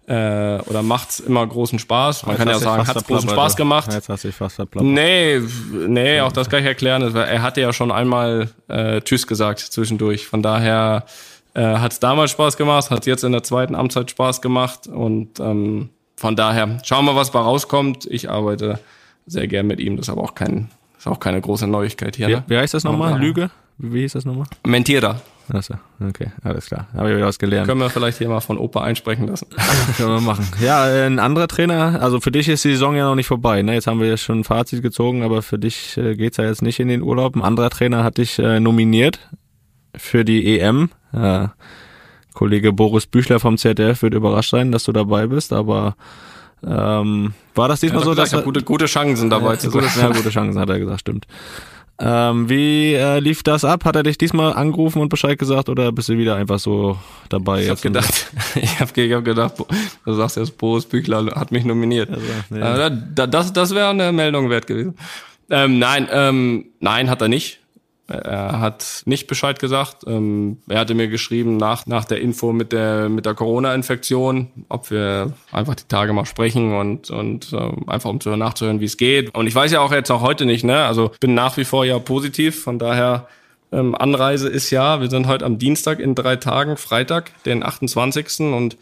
äh, oder macht's immer großen Spaß. Man Jetzt kann ja sagen, hat's großen Spaß gemacht. Jetzt hast du dich fast verplappert. Nee, nee, auch das kann ich erklären. Er hatte ja schon einmal äh, Tschüss gesagt zwischendurch. Von daher äh, hat es damals Spaß gemacht, hat jetzt in der zweiten Amtszeit Spaß gemacht und ähm, von daher schauen wir, was bei rauskommt. Ich arbeite sehr gern mit ihm. Das ist aber auch kein, ist auch keine große Neuigkeit hier. Wie, Ne? wie heißt das nochmal? Lüge? Wie, wie hieß das nochmal? Mentira. Achso, okay, alles klar. Habe ich wieder was gelernt. Können wir vielleicht hier mal von Opa einsprechen lassen. Können wir machen. Ja, ein anderer Trainer, also für dich ist die Saison ja noch nicht vorbei. Ne? Jetzt haben wir ja schon ein Fazit gezogen, aber für dich äh, geht's ja jetzt nicht in den Urlaub. Ein anderer Trainer hat dich äh, nominiert für die EM. Äh, Kollege Boris Büchler vom ZDF wird überrascht sein, dass du dabei bist, aber ähm, war das diesmal so, dass ich habe gute, gute Chancen dabei ja, zu gute, ja, gute Chancen, hat er gesagt, stimmt. Ähm, wie äh, lief das ab? Hat er dich diesmal angerufen und Bescheid gesagt oder bist du wieder einfach so dabei? Ich habe gedacht, ich habe ich hab gedacht, du sagst jetzt, Boris Büchler hat mich nominiert. nee. Äh, da- das das wäre eine Meldung wert gewesen. Ähm, nein, ähm, nein, hat er nicht. Er hat nicht Bescheid gesagt. Ähm, er hatte mir geschrieben nach, nach der Info mit der, mit der Corona-Infektion, ob wir einfach die Tage mal sprechen und, und ähm, einfach um zu nachzuhören, wie es geht. Und ich weiß ja auch jetzt auch heute nicht, ne? Also bin nach wie vor ja positiv, von daher Ähm, Anreise ist ja, wir sind heute am Dienstag in drei Tagen, Freitag, den 28. und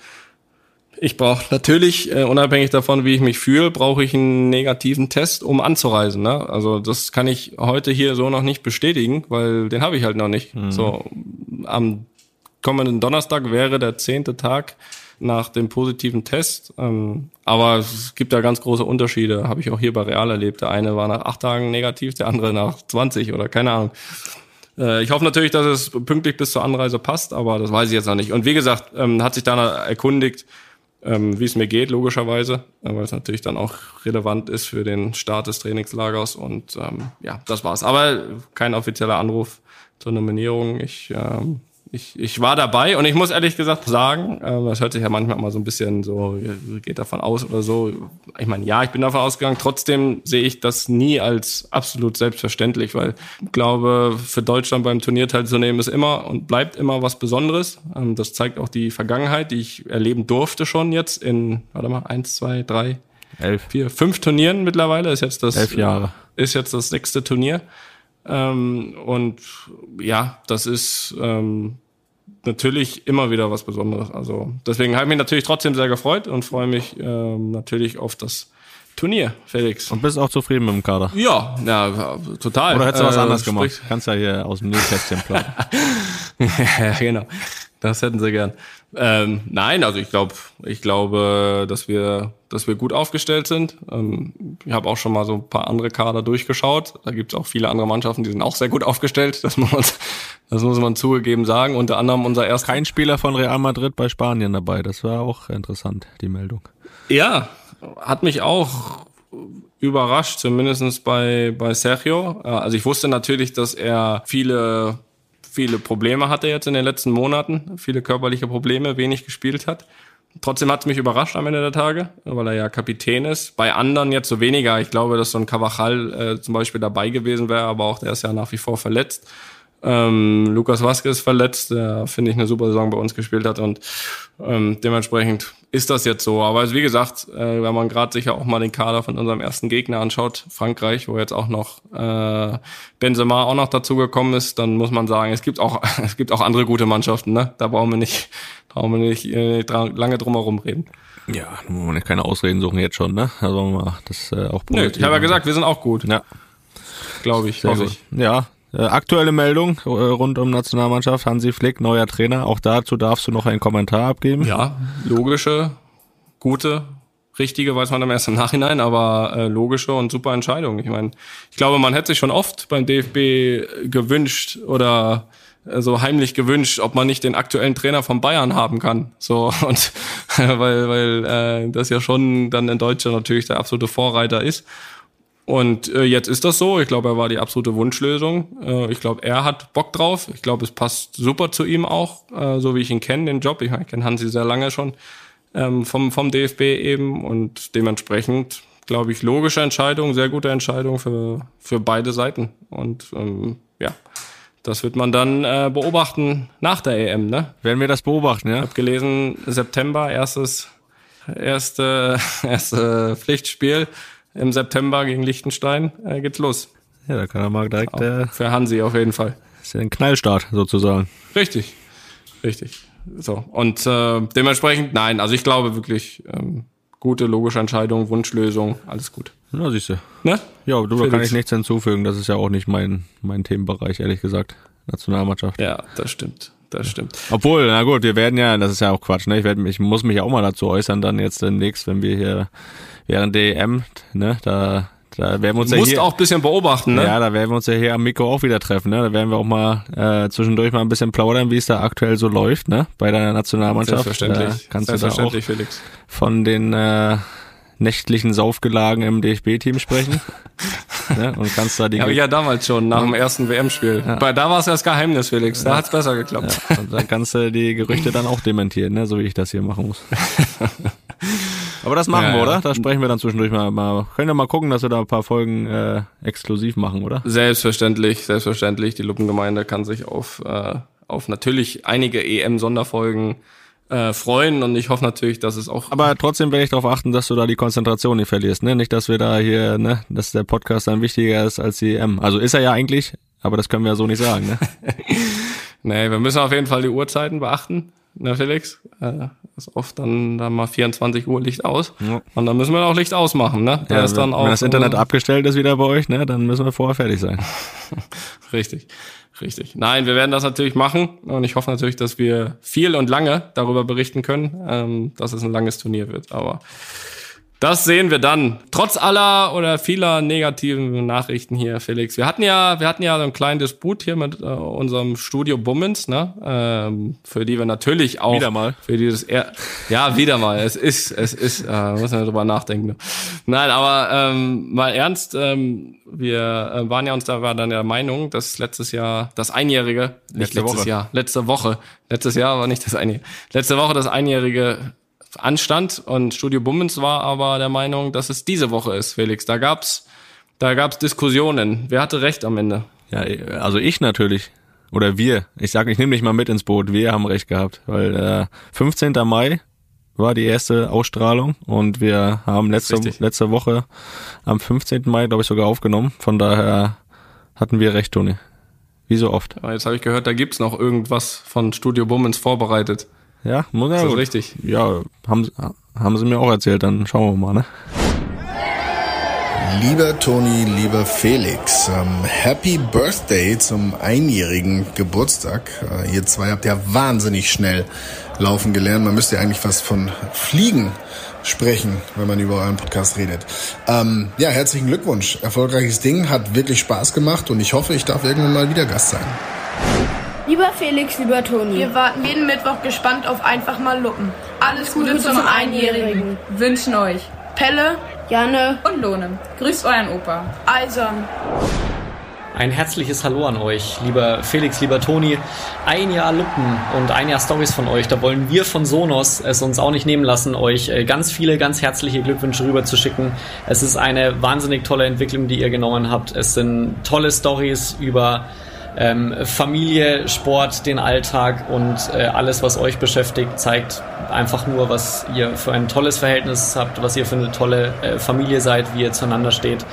ich brauche natürlich, äh, unabhängig davon, wie ich mich fühle, brauche ich einen negativen Test, um anzureisen. Ne? Also das kann ich heute hier so noch nicht bestätigen, weil den habe ich halt noch nicht. Mhm. So am kommenden Donnerstag wäre der zehnte Tag nach dem positiven Test. Ähm, aber es gibt da ganz große Unterschiede, habe ich auch hier bei Real erlebt. Der eine war nach acht Tagen negativ, der andere nach 20 oder keine Ahnung. Äh, ich hoffe natürlich, dass es pünktlich bis zur Anreise passt, aber das weiß ich jetzt noch nicht. Und wie gesagt, ähm, hat sich dann erkundigt, ähm, wie es mir geht, logischerweise, äh, weil es natürlich dann auch relevant ist für den Start des Trainingslagers. Und ähm, ja, das war's. Aber kein offizieller Anruf zur Nominierung. Ich ähm, ich, ich war dabei und ich muss ehrlich gesagt sagen, äh, das hört sich ja manchmal mal so ein bisschen so, geht davon aus oder so. Ich meine, ja, ich bin davon ausgegangen. Trotzdem sehe ich das nie als absolut selbstverständlich, weil ich glaube, für Deutschland beim Turnier teilzunehmen ist immer und bleibt immer was Besonderes. Ähm, das zeigt auch die Vergangenheit, die ich erleben durfte schon jetzt in, warte mal, eins, zwei, drei, elf, vier, fünf Turnieren mittlerweile. Ist jetzt das, elf Jahre. Ist jetzt das sechste Turnier. Ähm, und ja, das ist ähm, natürlich immer wieder was Besonderes. Also deswegen habe ich mich natürlich trotzdem sehr gefreut und freue mich ähm, natürlich auf das Turnier, Felix. Und bist auch zufrieden mit dem Kader? Ja, ja, total. Oder hättest du was äh, anderes gemacht? Kannst ja hier aus dem Nähkästchen plaudern. ja, genau. Das hätten sie gern. Ähm, nein, also ich glaube, ich glaube, dass wir, dass wir gut aufgestellt sind. Ähm, ich habe auch schon mal so ein paar andere Kader durchgeschaut. Da gibt es auch viele andere Mannschaften, die sind auch sehr gut aufgestellt. Das muss man, das muss man zugegeben sagen. Unter anderem unser erster. Kein Spieler von Real Madrid bei Spanien dabei. Das war auch interessant, die Meldung. Ja, hat mich auch überrascht, zumindestens bei, bei Sergio. Also ich wusste natürlich, dass er viele viele Probleme hatte jetzt in den letzten Monaten, viele körperliche Probleme, wenig gespielt hat. Trotzdem hat es mich überrascht am Ende der Tage, weil er ja Kapitän ist. Bei anderen jetzt so weniger. Ich glaube, dass so ein Cavachal äh, zum Beispiel dabei gewesen wäre, aber auch der ist ja nach wie vor verletzt. Ähm, Lukas Vasquez verletzt, der finde ich eine super Saison bei uns gespielt hat und ähm, dementsprechend ist das jetzt so. Aber wie gesagt, äh, wenn man gerade sicher auch mal den Kader von unserem ersten Gegner anschaut, Frankreich, wo jetzt auch noch äh, Benzema auch noch dazu gekommen ist, dann muss man sagen, es gibt auch es gibt auch andere gute Mannschaften. Ne? Da brauchen wir nicht brauchen wir nicht äh, lange drum herum reden. Ja, muss man keine Ausreden suchen jetzt schon, ne? Also das äh, auch Nö, ich habe ja gesagt, wir sind auch gut. Ja. Glaube ich, hoffe ich. Ja, äh, aktuelle Meldung äh, rund um Nationalmannschaft, Hansi Flick, neuer Trainer. Auch dazu darfst du noch einen Kommentar abgeben. Ja, logische, gute, richtige weiß man dann erst im Nachhinein, aber äh, logische und super Entscheidung. Ich meine, ich glaube, man hätte sich schon oft beim DFB gewünscht oder so heimlich gewünscht, ob man nicht den aktuellen Trainer von Bayern haben kann. So und weil weil äh, das ja schon dann in Deutschland natürlich der absolute Vorreiter ist. Und äh, jetzt ist das so. Ich glaube, er war die absolute Wunschlösung. Äh, ich glaube, er hat Bock drauf. Ich glaube, es passt super zu ihm auch, äh, so wie ich ihn kenne, den Job. Ich, ich kenne Hansi sehr lange schon ähm, vom, vom DFB eben. Und dementsprechend, glaube ich, logische Entscheidung, sehr gute Entscheidung für, für beide Seiten. Und ähm, ja, das wird man dann äh, beobachten nach der EM. Ne? Werden wir das beobachten, ja? Ich habe gelesen, September, erstes, erste, erste Pflichtspiel im September gegen Liechtenstein äh, geht's los. Ja, da kann er mal direkt. Äh, für Hansi auf jeden Fall. Ist ja ein Knallstart sozusagen. Richtig, richtig. So und äh, dementsprechend nein, also ich glaube wirklich ähm, gute logische Entscheidung, Wunschlösung, alles gut. Na siehst du. Ne? Ja, du da kann ich nichts hinzufügen. Das ist ja auch nicht mein mein Themenbereich ehrlich gesagt. Nationalmannschaft. Ja, das stimmt das stimmt. Obwohl, na gut, wir werden ja, das ist ja auch Quatsch, ne? Ich, werd, ich muss mich ja auch mal dazu äußern, dann jetzt demnächst, wenn wir hier während EM, ne, da da werden wir uns du ja musst hier, auch ein bisschen beobachten, ne? Ja, da werden wir uns ja hier am Mikro auch wieder treffen, ne? Da werden wir auch mal äh, zwischendurch mal ein bisschen plaudern, wie es da aktuell so läuft, ne? Bei der Nationalmannschaft. Selbstverständlich. Da kannst Selbstverständlich, du da auch Felix. von den äh, nächtlichen Saufgelagen im DFB-Team sprechen. ne? Und kannst da die. Ja, ja damals schon, nach dem ersten WM-Spiel. Ja. Da war es ja das Geheimnis, Felix. Da ja. hat's besser geklappt. Ja. Und dann kannst du die Gerüchte dann auch dementieren, ne? so wie ich das hier machen muss. Aber das machen ja, wir, oder? Da sprechen wir dann zwischendurch mal. mal. Können wir mal gucken, dass wir da ein paar Folgen äh, exklusiv machen, oder? Selbstverständlich, selbstverständlich. Die Luppengemeinde kann sich auf, äh, auf natürlich einige EM-Sonderfolgen äh, freuen und ich hoffe natürlich, dass es auch. Aber trotzdem werde ich darauf achten, dass du da die Konzentration nicht verlierst, ne? Nicht, dass wir da hier, ne, dass der Podcast dann wichtiger ist als die EM. Also ist er ja eigentlich, aber das können wir ja so nicht sagen. Ne? nee, wir müssen auf jeden Fall die Uhrzeiten beachten, ne Felix? Äh, ist oft dann, dann mal 24 Uhr Licht aus. Ja. Und dann müssen wir auch Licht ausmachen, ne? Da ja, ist dann wenn, auch, wenn das Internet äh, abgestellt ist wieder bei euch, ne, dann müssen wir vorher fertig sein. Richtig. Richtig. Nein, wir werden das natürlich machen und ich hoffe natürlich, dass wir viel und lange darüber berichten können, ähm, dass es ein langes Turnier wird. Aber das sehen wir dann. Trotz aller oder vieler negativen Nachrichten hier, Felix. Wir hatten ja, wir hatten ja so einen kleinen Disput hier mit äh, unserem Studio Bummens, ne? Ähm, für die wir natürlich auch wieder mal für dieses er ja wieder mal. Es ist, es ist, äh, muss man drüber nachdenken. Ne? Nein, aber ähm, mal ernst. Ähm, wir äh, waren ja uns da war dann der Meinung, dass letztes Jahr das einjährige, nicht letzte letztes Woche. Jahr, letzte Woche, letztes Jahr war nicht das einjährige, letzte Woche das einjährige anstand und Studio Bummens war aber der Meinung, dass es diese Woche ist, Felix. Da gab's, da gab's Diskussionen. Wer hatte recht am Ende? Ja, also ich natürlich. Oder wir. Ich sage, ich nehme dich mal mit ins Boot. Wir haben recht gehabt, weil äh, 15. Mai war die erste Ausstrahlung und wir haben letzte, letzte Woche am 15. Mai, glaube ich, sogar aufgenommen. Von daher hatten wir recht, Toni. Wie so oft. Aber jetzt habe ich gehört, da gibt's noch irgendwas von Studio Bummens vorbereitet. Ja, muss ja. Ist das richtig? Ja, haben, haben sie mir auch erzählt, dann schauen wir mal, ne? Lieber Toni, lieber Felix, ähm, Happy Birthday zum einjährigen Geburtstag. Äh, ihr zwei habt ja wahnsinnig schnell laufen gelernt. Man müsste ja eigentlich fast von Fliegen sprechen, wenn man über euren Podcast redet. Ähm, ja, herzlichen Glückwunsch. Erfolgreiches Ding, hat wirklich Spaß gemacht und ich hoffe, ich darf irgendwann mal wieder Gast sein. Lieber Felix, lieber Toni. Wir warten jeden Mittwoch gespannt auf einfach mal Luppen. Alles Gute, Gute zum, zum Einjährigen. Wünschen euch Pelle, Janne und Lohne. Grüßt euren Opa. Eisern. Ein herzliches Hallo an euch, lieber Felix, lieber Toni. Ein Jahr Luppen und ein Jahr Stories von euch. Da wollen wir von Sonos es uns auch nicht nehmen lassen, euch äh, ganz viele, ganz herzliche Glückwünsche rüber zu schicken. Es ist eine wahnsinnig tolle Entwicklung, die ihr genommen habt. Es sind tolle Stories über ähm, Familie, Sport, den Alltag und äh, alles, was euch beschäftigt, zeigt einfach nur, was ihr für ein tolles Verhältnis habt, was ihr für eine tolle äh, Familie seid, wie ihr zueinander steht.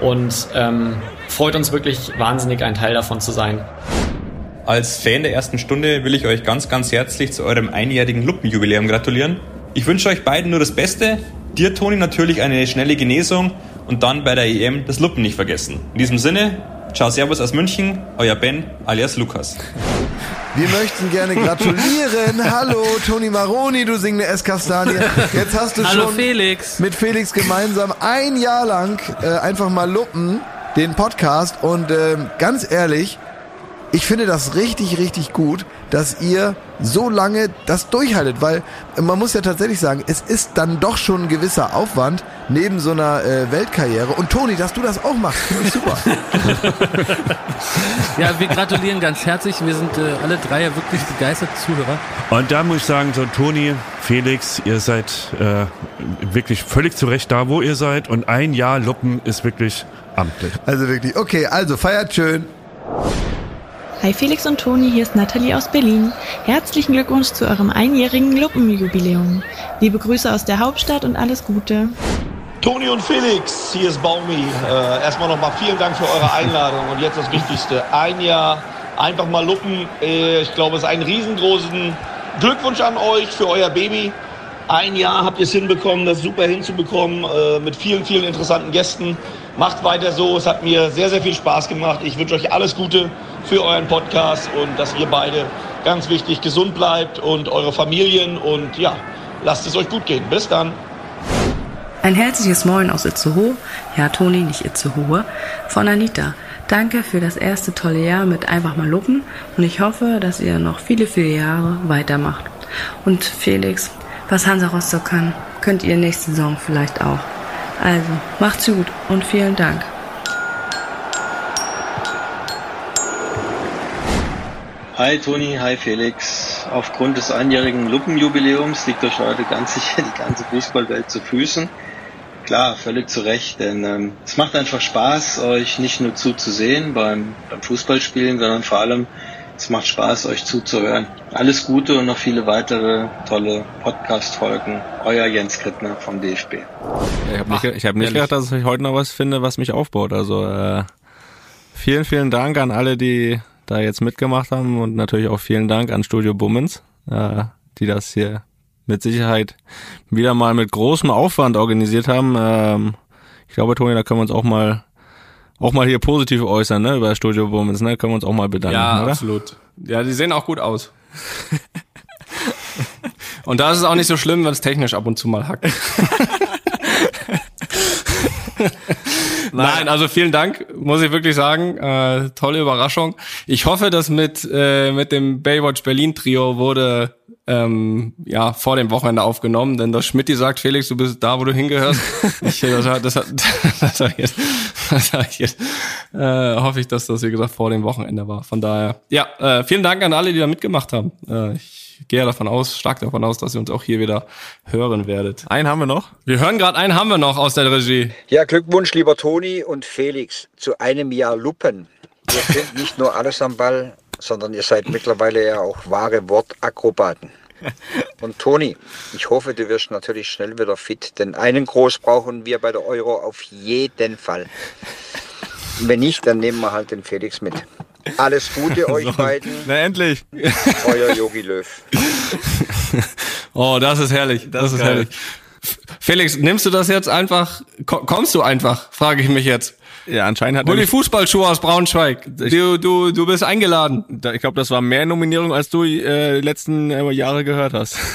Und ähm, freut uns wirklich wahnsinnig, ein Teil davon zu sein. Als Fan der ersten Stunde will ich euch ganz, ganz herzlich zu eurem einjährigen Luppenjubiläum gratulieren. Ich wünsche euch beiden nur das Beste. Dir, Toni, natürlich eine schnelle Genesung und dann bei der EM das Luppen nicht vergessen. In diesem Sinne, Ciao, Servus aus München, euer Ben alias Lukas. Wir möchten gerne gratulieren. Hallo, Toni Maroni, du singende Esskastanie. Jetzt hast du Hallo, schon Felix. mit Felix gemeinsam ein Jahr lang äh, einfach mal Luppen, den Podcast. Und äh, ganz ehrlich, ich finde das richtig, richtig gut, dass ihr so lange das durchhaltet, weil man muss ja tatsächlich sagen, es ist dann doch schon ein gewisser Aufwand neben so einer äh, Weltkarriere. Und Toni, dass du das auch machst, finde ich super. ja, wir gratulieren ganz herzlich. Wir sind äh, alle drei ja wirklich begeisterte Zuhörer. Und da muss ich sagen, so Toni, Felix, ihr seid äh, wirklich völlig zu Recht da, wo ihr seid. Und ein Jahr Luppen ist wirklich amtlich. Also wirklich, okay, also feiert schön. Hi Felix und Toni, hier ist Nathalie aus Berlin. Herzlichen Glückwunsch zu eurem einjährigen Luppenjubiläum. Liebe Grüße aus der Hauptstadt und alles Gute. Toni und Felix, hier ist Baumi. Äh, erstmal nochmal vielen Dank für eure Einladung und jetzt das Wichtigste. Ein Jahr einfach mal Luppen. Äh, ich glaube, es ist ein riesengroßen Glückwunsch an euch für euer Baby. Ein Jahr habt ihr es hinbekommen, das super hinzubekommen, äh, mit vielen, vielen interessanten Gästen. Macht weiter so, es hat mir sehr, sehr viel Spaß gemacht. Ich wünsche euch alles Gute für euren Podcast und dass ihr beide ganz wichtig gesund bleibt und eure Familien und ja, lasst es euch gut gehen. Bis dann. Ein herzliches Moin aus Itzehoe, ja Toni, nicht Itzehoe, von Anita. Danke für das erste tolle Jahr mit Einfach mal Luppen und ich hoffe, dass ihr noch viele, viele Jahre weitermacht. Und Felix, was Hansa Rostock kann, könnt ihr nächste Saison vielleicht auch. Also, macht's gut und vielen Dank. Hi Toni, hi Felix. Aufgrund des einjährigen Luppenjubiläums liegt euch heute ganz sicher die ganze Fußballwelt zu Füßen. Klar, völlig zu Recht, denn ähm, es macht einfach Spaß, euch nicht nur zuzusehen beim, beim Fußballspielen, sondern vor allem es macht Spaß, euch zuzuhören. Alles Gute und noch viele weitere tolle Podcast-Folgen. Euer Jens Krittner vom DFB. Ich habe nicht, ich hab nicht gedacht, dass ich heute noch was finde, was mich aufbaut. Also äh, Vielen, vielen Dank an alle, die da jetzt mitgemacht haben und natürlich auch vielen Dank an Studio Bummens, äh, die das hier mit Sicherheit wieder mal mit großem Aufwand organisiert haben. Ähm, ich glaube, Toni, da können wir uns auch mal auch mal hier positiv äußern, ne, über Studio Bummens, ne, können wir uns auch mal bedanken, Ja, oder? absolut. Ja, die sehen auch gut aus. Und da ist es auch nicht so schlimm, wenn es technisch ab und zu mal hackt. Nein, also vielen Dank, muss ich wirklich sagen. Äh, tolle Überraschung. Ich hoffe, dass mit, äh, mit dem Baywatch Berlin Trio wurde ähm, ja vor dem Wochenende aufgenommen, denn das Schmidt sagt, Felix, du bist da, wo du hingehörst. ich, das, hat- das, hat- das, hab ich jetzt, das hab ich jetzt, äh, hoffe ich, dass das, wie gesagt, vor dem Wochenende war. Von daher, ja, äh, vielen Dank an alle, die da mitgemacht haben. Äh, ich gehe davon aus, stark davon aus, dass ihr uns auch hier wieder hören werdet. Einen haben wir noch. Wir hören gerade einen haben wir noch aus der Regie. Ja, Glückwunsch, lieber Toni und Felix, zu einem Jahr Luppen. Ihr könnt nicht nur alles am Ball, sondern ihr seid mittlerweile ja auch wahre Wortakrobaten. Und Toni, ich hoffe, du wirst natürlich schnell wieder fit, denn einen Groß brauchen wir bei der Euro auf jeden Fall. Wenn nicht, dann nehmen wir halt den Felix mit. Alles Gute euch beiden. Na endlich. Euer Yogi Löw. Oh, das ist herrlich. Das, ist geil. herrlich. Felix, nimmst du das jetzt einfach? ko- Kommst du einfach? Frage ich mich jetzt. Ja, anscheinend hat Hol er die Fußballschuhe aus Braunschweig. Du, du, du bist eingeladen. Ich glaube, das war mehr Nominierung, als du äh, die letzten äh, Jahre gehört hast.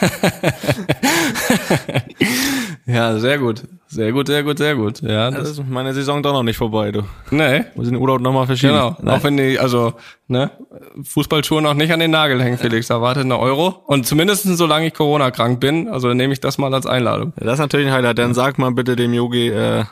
Ja, sehr gut. Sehr gut, sehr gut, sehr gut. Ja, Das das, ist meine Saison doch noch nicht vorbei, du. nee. Muss ich den Urlaub nochmal verschieben. Genau. Nein. Auch wenn die, also, ne, Fußballschuhe noch nicht an den Nagel hängen, Felix. Da wartet eine Euro. Und zumindest solange ich Corona-krank bin, also dann nehme ich das mal als Einladung. Das ist natürlich ein Highlight. Dann sag mal bitte dem Yogi, äh,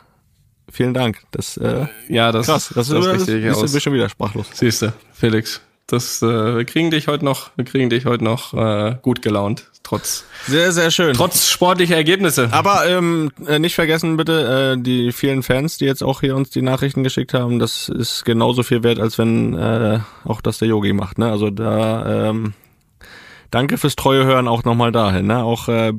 vielen Dank. Das, äh, Ja, das, krass. Das, das, ist, das, richtig ist, aus. bist schon wieder sprachlos. Siehst du, Felix. Das, äh, wir kriegen dich heute noch, wir kriegen dich heute noch äh, gut gelaunt, trotz Sehr, sehr schön. trotz sportlicher Ergebnisse. Aber ähm, äh, nicht vergessen bitte äh, die vielen Fans, die jetzt auch hier uns die Nachrichten geschickt haben. Das ist genauso viel wert, als wenn äh, auch das der Yogi macht. Ne? Also da ähm, danke fürs treue Hören auch nochmal dahin. Ne? Auch äh,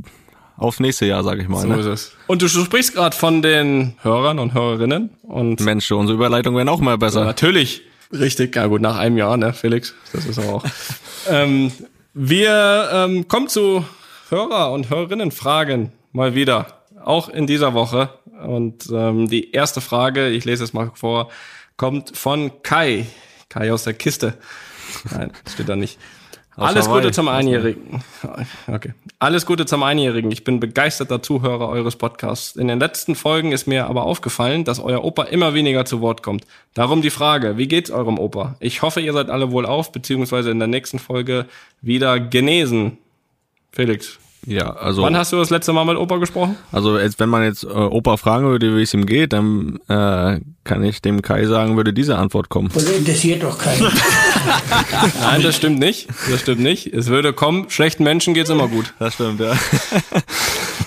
aufs nächste Jahr, sage ich mal. so ne? ist es. Und du, sprichst gerade von den Hörern und Hörerinnen und Mensch, unsere Überleitungen werden auch mal besser. natürlich richtig, ja gut nach einem Jahr, ne, Felix, das ist aber auch. ähm, wir ähm, kommen zu Hörer und Hörerinnenfragen mal wieder, auch in dieser Woche. Und ähm, die erste Frage, ich lese es mal vor, kommt von Kai. Kai aus der Kiste. Nein, steht da nicht. Aus Alles Hawaii. Gute zum Einjährigen. Okay. Alles Gute zum Einjährigen. Ich bin begeisterter Zuhörer eures Podcasts. In den letzten Folgen ist mir aber aufgefallen, dass euer Opa immer weniger zu Wort kommt. Darum die Frage, wie geht's eurem Opa? Ich hoffe, ihr seid alle wohl auf, beziehungsweise in der nächsten Folge wieder genesen. Felix, Ja, also wann hast du das letzte Mal mit Opa gesprochen? Also jetzt, wenn man jetzt äh, Opa fragen würde, wie es ihm geht, dann äh, kann ich dem Kai sagen, würde diese Antwort kommen. Das interessiert doch keinen. Nein, das stimmt nicht. Das stimmt nicht. Es würde kommen, schlechten Menschen geht's immer gut. Das stimmt, ja.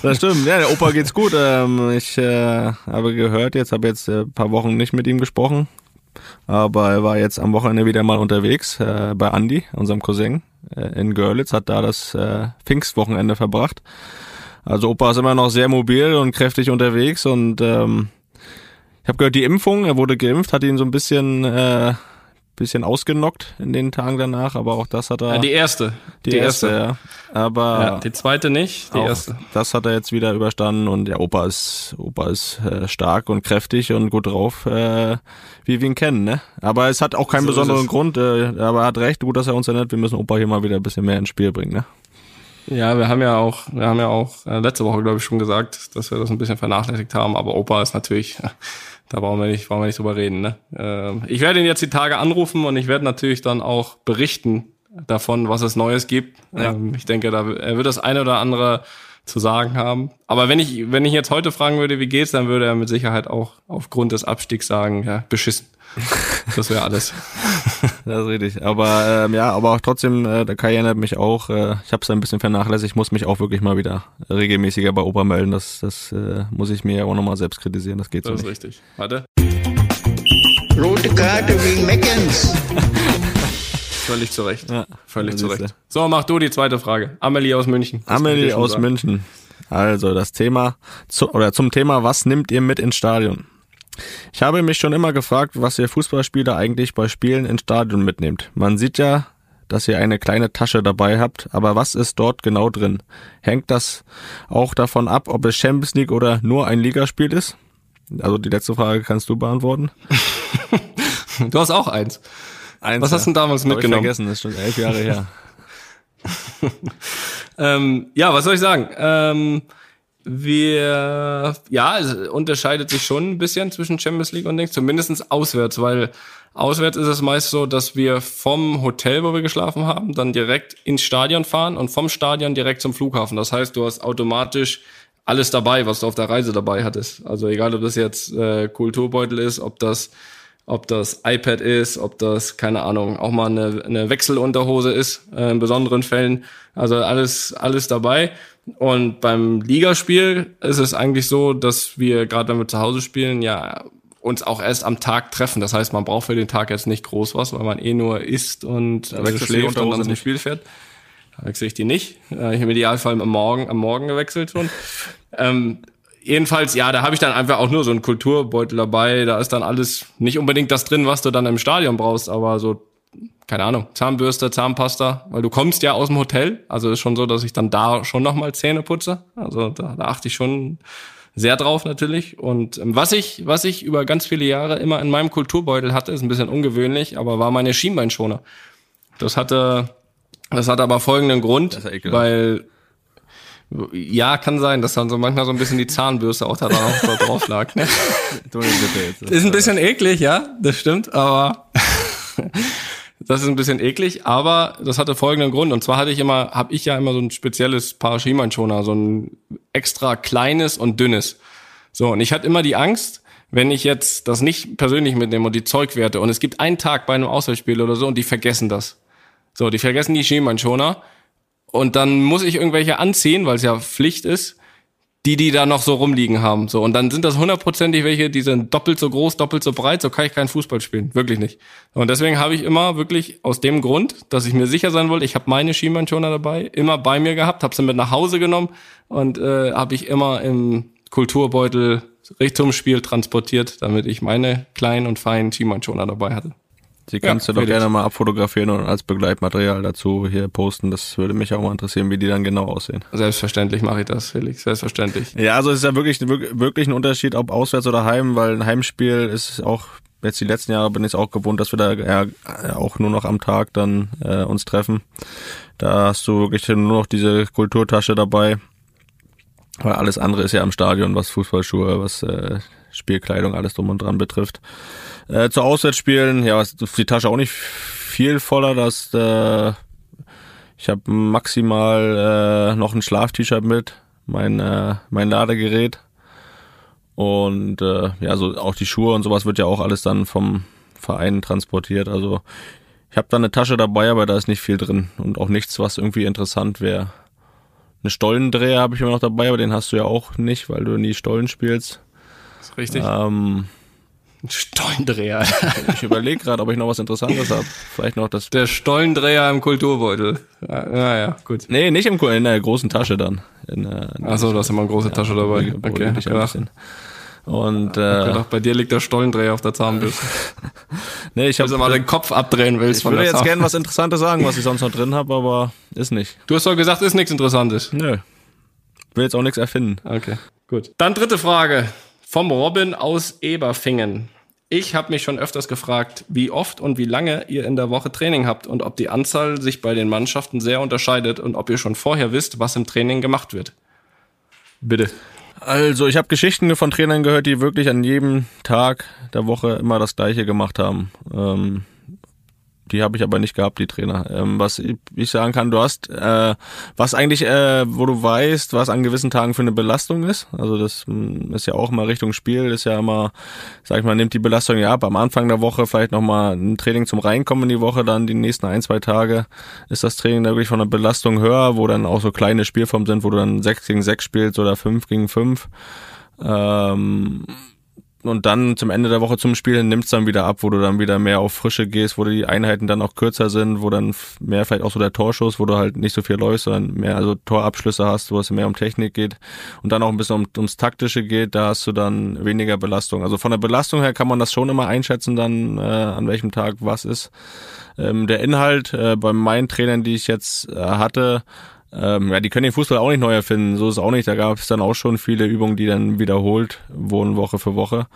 Das stimmt, ja, der Opa geht's gut. Ähm, ich äh, habe gehört, jetzt habe jetzt äh, paar Wochen nicht mit ihm gesprochen, aber er war jetzt am Wochenende wieder mal unterwegs äh, bei Andy, unserem Cousin äh, in Görlitz, hat da das äh, Pfingstwochenende verbracht. Also Opa ist immer noch sehr mobil und kräftig unterwegs und ähm, ich habe gehört, die Impfung, er wurde geimpft, hat ihn so ein bisschen äh, bisschen ausgenockt in den Tagen danach, aber auch das hat er Ja, die erste. die, Die erste, erste. ja. Aber Ja, die zweite nicht, die erste. Das hat er jetzt wieder überstanden und ja, Opa ist, Opa ist äh, stark und kräftig und gut drauf, äh, wie wir ihn kennen, ne? Aber es hat auch keinen So besonderen es. Grund, äh, aber er hat recht, gut, dass er uns erinnert, wir müssen Opa hier mal wieder ein bisschen mehr ins Spiel bringen, ne? Ja, wir haben ja auch, wir haben ja auch äh, letzte Woche, glaube ich, schon gesagt, dass wir das ein bisschen vernachlässigt haben. Aber Opa ist natürlich, da brauchen wir nicht, brauchen wir nicht drüber reden. Ne? Ähm, ich werde ihn jetzt die Tage anrufen und ich werde natürlich dann auch berichten davon, was es Neues gibt. Ja. Ähm, ich denke, da, er wird das eine oder andere zu sagen haben. Aber wenn ich, wenn ich jetzt heute fragen würde, wie geht's, dann würde er mit Sicherheit auch aufgrund des Abstiegs sagen, ja, beschissen. Das wäre alles. Das ist richtig. Aber ähm, ja, aber auch trotzdem, äh, der Kai erinnert mich auch, äh, ich habe es ein bisschen vernachlässigt, ich muss mich auch wirklich mal wieder regelmäßiger bei Opa melden. Das, das äh, muss ich mir ja auch nochmal selbst kritisieren, das geht so Das ist nicht. richtig. Warte. Rote Karte wegen Meckens. Völlig zu Recht. Ja, Völlig zu Recht. So, mach du die zweite Frage. Amelie aus München. Das Amelie aus sagen. München. Also das Thema zu, oder zum Thema, was nimmt ihr mit ins Stadion? Ich habe mich schon immer gefragt, was ihr Fußballspieler eigentlich bei Spielen ins Stadion mitnehmt. Man sieht ja, dass ihr eine kleine Tasche dabei habt, aber was ist dort genau drin? Hängt das auch davon ab, ob es Champions League oder nur ein Ligaspiel ist? Also die letzte Frage kannst du beantworten. du hast auch eins. eins Was hast du denn damals Hab ich mitgenommen? vergessen, das ist schon elf Jahre her. ähm, ja, was soll ich sagen? Ähm, wir, ja, es unterscheidet sich schon ein bisschen zwischen Champions League und Dings, zumindestens auswärts, weil auswärts ist es meist so, dass wir vom Hotel, wo wir geschlafen haben, dann direkt ins Stadion fahren und vom Stadion direkt zum Flughafen. Das heißt, du hast automatisch alles dabei, was du auf der Reise dabei hattest. Also egal, ob das jetzt äh, Kulturbeutel ist, ob das ob das iPad ist, ob das, keine Ahnung, auch mal eine, eine Wechselunterhose ist, äh, in besonderen Fällen. Also alles, alles dabei. Und beim Ligaspiel ist es eigentlich so, dass wir, gerade wenn wir zu Hause spielen, ja, uns auch erst am Tag treffen. Das heißt, man braucht für den Tag jetzt nicht groß was, weil man eh nur isst und äh, schläft und dann zum. Spiel fährt. Da wechsle ich die nicht. Äh, Ich habe im Idealfall am Morgen, am Morgen gewechselt schon. ähm, jedenfalls, ja, da habe ich dann einfach auch nur so einen Kulturbeutel dabei. Da ist dann alles nicht unbedingt das drin, was du dann im Stadion brauchst, aber so, keine Ahnung, Zahnbürste, Zahnpasta, weil du kommst ja aus dem Hotel. Also ist schon so, dass ich dann da schon nochmal Zähne putze. Also da, da achte ich schon sehr drauf natürlich. Und ähm, was ich, was ich über ganz viele Jahre immer in meinem Kulturbeutel hatte, ist ein bisschen ungewöhnlich, aber war meine Schienbeinschoner. Das hatte, das hatte aber folgenden Grund, weil ja, kann sein, dass dann so manchmal so ein bisschen die Zahnbürste auch da drauf, lag. Ne? Ist ein bisschen eklig, ja, das stimmt, aber das ist ein bisschen eklig, aber das hatte folgenden Grund. Und zwar hatte ich immer, habe ich ja immer so ein spezielles Paar so ein extra kleines und dünnes. So, und ich hatte immer die Angst, wenn ich jetzt das nicht persönlich mitnehme und die Zeugwerte und es gibt einen Tag bei einem Auswärtsspiel oder so und die vergessen das. So, die vergessen die Schienbeinschoner und dann muss ich irgendwelche anziehen, weil es ja Pflicht ist, die, die da noch so rumliegen haben. So, und dann sind das hundertprozentig welche, die sind doppelt so groß, doppelt so breit, so kann ich keinen Fußball spielen. Wirklich nicht. Und deswegen habe ich immer wirklich aus dem Grund, dass ich mir sicher sein wollte, ich habe meine Schienbeinschoner dabei, immer bei mir gehabt, habe sie mit nach Hause genommen und äh, habe ich immer im Kulturbeutel Richtung Spiel transportiert, damit ich meine kleinen und feinen Schienbeinschoner dabei hatte. Die kannst Ja, du doch gerne mal abfotografieren und als Begleitmaterial dazu hier posten. Das würde mich auch mal interessieren, wie die dann genau aussehen. Selbstverständlich mache ich das, Felix, selbstverständlich. Ja, also es ist ja wirklich, wirklich ein Unterschied, ob auswärts oder heim, weil ein Heimspiel ist auch, jetzt die letzten Jahre bin ich auch gewohnt, dass wir da ja auch nur noch am Tag dann äh, uns treffen. Da hast du wirklich nur noch diese Kulturtasche dabei. Weil alles andere ist ja im Stadion, was Fußballschuhe, was äh, Spielkleidung, alles drum und dran betrifft. Äh, zu Auswärtsspielen, ja, ist die Tasche auch nicht viel voller, dass äh, ich habe maximal äh, noch ein Schlaf-T-Shirt mit, mein äh, mein Ladegerät und äh, ja, so auch die Schuhe und sowas wird ja auch alles dann vom Verein transportiert. Also ich habe da eine Tasche dabei, aber da ist nicht viel drin und auch nichts, was irgendwie interessant wäre. Eine Stollendreher habe ich immer noch dabei, aber den hast du ja auch nicht, weil du nie Stollen spielst. ist richtig. Ähm, Stollendreher. ich überlege gerade, ob ich noch was Interessantes habe. Vielleicht noch das. Der Stollendreher im Kulturbeutel. Ja, ja, gut. Nee, nicht im, in der großen Tasche dann. In, äh, Ach so, da hast du immer eine große Tasche dabei. Okay, dich ein bisschen. Und Ich hab äh, gedacht, bei dir liegt der Stollendreher auf der Zahnbürste. nee, ich habe mal den Kopf abdrehen willst Ich von würde der jetzt gerne was Interessantes sagen, was ich sonst noch drin habe, aber ist nicht. Du hast doch gesagt, ist nichts Interessantes. Nö. Will jetzt auch nichts erfinden. Okay, gut. Dann dritte Frage vom Robin aus Eberfingen. Ich habe mich schon öfters gefragt, wie oft und wie lange ihr in der Woche Training habt und ob die Anzahl sich bei den Mannschaften sehr unterscheidet und ob ihr schon vorher wisst, was im Training gemacht wird. Bitte. Also, ich habe Geschichten von Trainern gehört, die wirklich an jedem Tag der Woche immer das Gleiche gemacht haben. Ähm, die habe ich aber nicht gehabt, die Trainer. Ähm, was ich, sagen kann, du hast, äh, was eigentlich, äh, wo du weißt, was an gewissen Tagen für eine Belastung ist. Also das mh, ist ja auch mal Richtung Spiel, ist ja immer, sag ich mal, nimmt die Belastung ja ab. Am Anfang der Woche vielleicht nochmal ein Training zum Reinkommen in die Woche, dann die nächsten ein, zwei Tage ist das Training da wirklich von der Belastung höher, wo dann auch so kleine Spielformen sind, wo du dann sechs gegen sechs spielst oder fünf gegen fünf. Ähm, und dann zum Ende der Woche zum Spiel nimmt's dann wieder ab, wo du dann wieder mehr auf Frische gehst, wo die Einheiten dann auch kürzer sind, wo dann mehr vielleicht auch so der Torschuss, wo du halt nicht so viel läufst, sondern mehr also Torabschlüsse hast, wo es mehr um Technik geht und dann auch ein bisschen um, ums Taktische geht, da hast du dann weniger Belastung. Also von der Belastung her kann man das schon immer einschätzen, dann äh, an welchem Tag was ist. Ähm, der Inhalt äh, bei meinen Trainern, die ich jetzt äh, hatte, ähm, ja, die können den Fußball auch nicht neu erfinden, so ist es auch nicht. Da gab es dann auch schon viele Übungen, die dann wiederholt wurden Woche für Woche.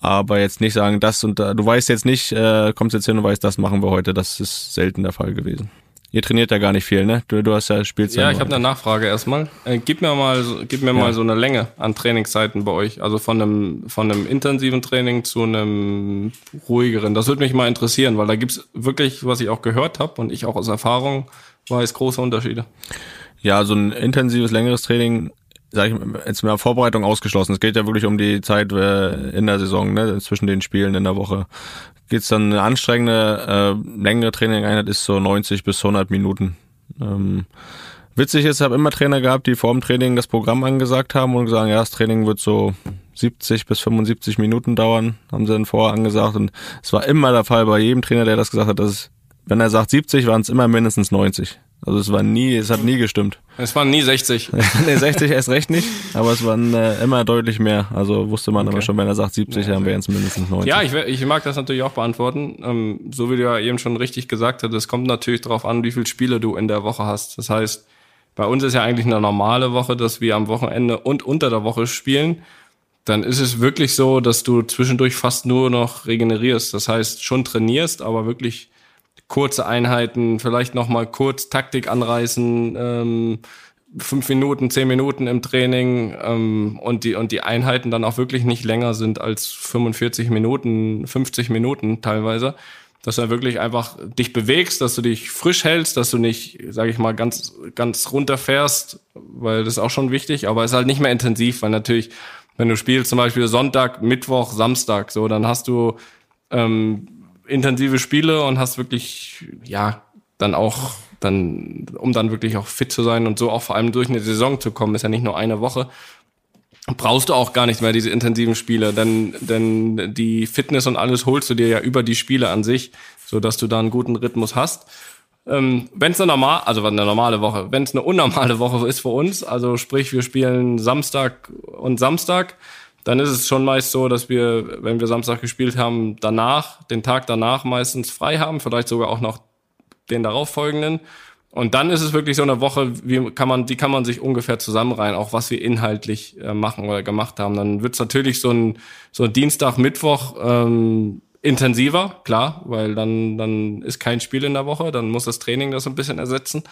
Aber jetzt nicht sagen, das und da, du weißt jetzt nicht, äh, kommst jetzt hin und weißt, das machen wir heute. Das ist selten der Fall gewesen. Ihr trainiert ja gar nicht viel, ne? Du, du hast ja Spielzeit. Ja, ich habe eine Nachfrage erstmal. Äh, gib mir mal, gib mir ja. mal so eine Länge an Trainingszeiten bei euch. Also von einem, von einem intensiven Training zu einem ruhigeren. Das würde mich mal interessieren, weil da gibt's wirklich, was ich auch gehört habe und ich auch aus Erfahrung weiß, große Unterschiede. Ja, so ein intensives, längeres Training, sag ich jetzt mehr Vorbereitung ausgeschlossen. Es geht ja wirklich um die Zeit äh, in der Saison, ne, zwischen den Spielen in der Woche. Geht's dann eine anstrengende, äh, längere Trainingeinheit ist so 90 bis 100 Minuten. Ähm, witzig ist, ich habe immer Trainer gehabt, die vor dem Training das Programm angesagt haben und gesagt, ja, das Training wird so 70 bis 75 Minuten dauern, haben sie dann vorher angesagt. Und es war immer der Fall bei jedem Trainer, der das gesagt hat, dass wenn er sagt 70, waren es immer mindestens 90. Also es war nie, es hat nie gestimmt. Es waren nie 60. nee, 60 erst recht nicht, aber es waren äh, immer deutlich mehr. Also wusste man okay. aber schon, wenn er sagt 70, dann wären es mindestens 90. Ja, ich, ich mag das natürlich auch beantworten. Ähm, so wie du ja eben schon richtig gesagt hast, es kommt natürlich darauf an, wie viele Spiele du in der Woche hast. Das heißt, bei uns ist ja eigentlich eine normale Woche, dass wir am Wochenende und unter der Woche spielen. Dann ist es wirklich so, dass du zwischendurch fast nur noch regenerierst. Das heißt, schon trainierst, aber wirklich kurze Einheiten, vielleicht nochmal kurz Taktik anreißen, ähm, fünf Minuten, zehn Minuten im Training ähm, und die und die Einheiten dann auch wirklich nicht länger sind als 45 Minuten, 50 Minuten teilweise, dass du wirklich einfach dich bewegst, dass du dich frisch hältst, dass du nicht, sage ich mal, ganz ganz runterfährst, weil das ist auch schon wichtig, aber es ist halt nicht mehr intensiv, weil natürlich, wenn du spielst zum Beispiel Sonntag, Mittwoch, Samstag, so dann hast du ähm, intensive Spiele und hast wirklich, ja, dann auch, dann, um dann wirklich auch fit zu sein und so auch vor allem durch eine Saison zu kommen, ist ja nicht nur eine Woche, brauchst du auch gar nicht mehr diese intensiven Spiele, denn, denn die Fitness und alles holst du dir ja über die Spiele an sich, so dass du da einen guten Rhythmus hast. Ähm, wenn es eine normal, also eine normale Woche, wenn es eine unnormale Woche ist für uns, also sprich wir spielen Samstag und Samstag, dann ist es schon meist so, dass wir, wenn wir Samstag gespielt haben, danach, den Tag danach meistens frei haben, vielleicht sogar auch noch den darauffolgenden. Und dann ist es wirklich so eine Woche, wie kann man, die kann man sich ungefähr zusammenreihen, auch was wir inhaltlich äh, machen oder gemacht haben. Dann wird's natürlich so ein, so ein Dienstag, Mittwoch ähm, intensiver, klar, weil dann, dann ist kein Spiel in der Woche, dann muss das Training das ein bisschen ersetzen.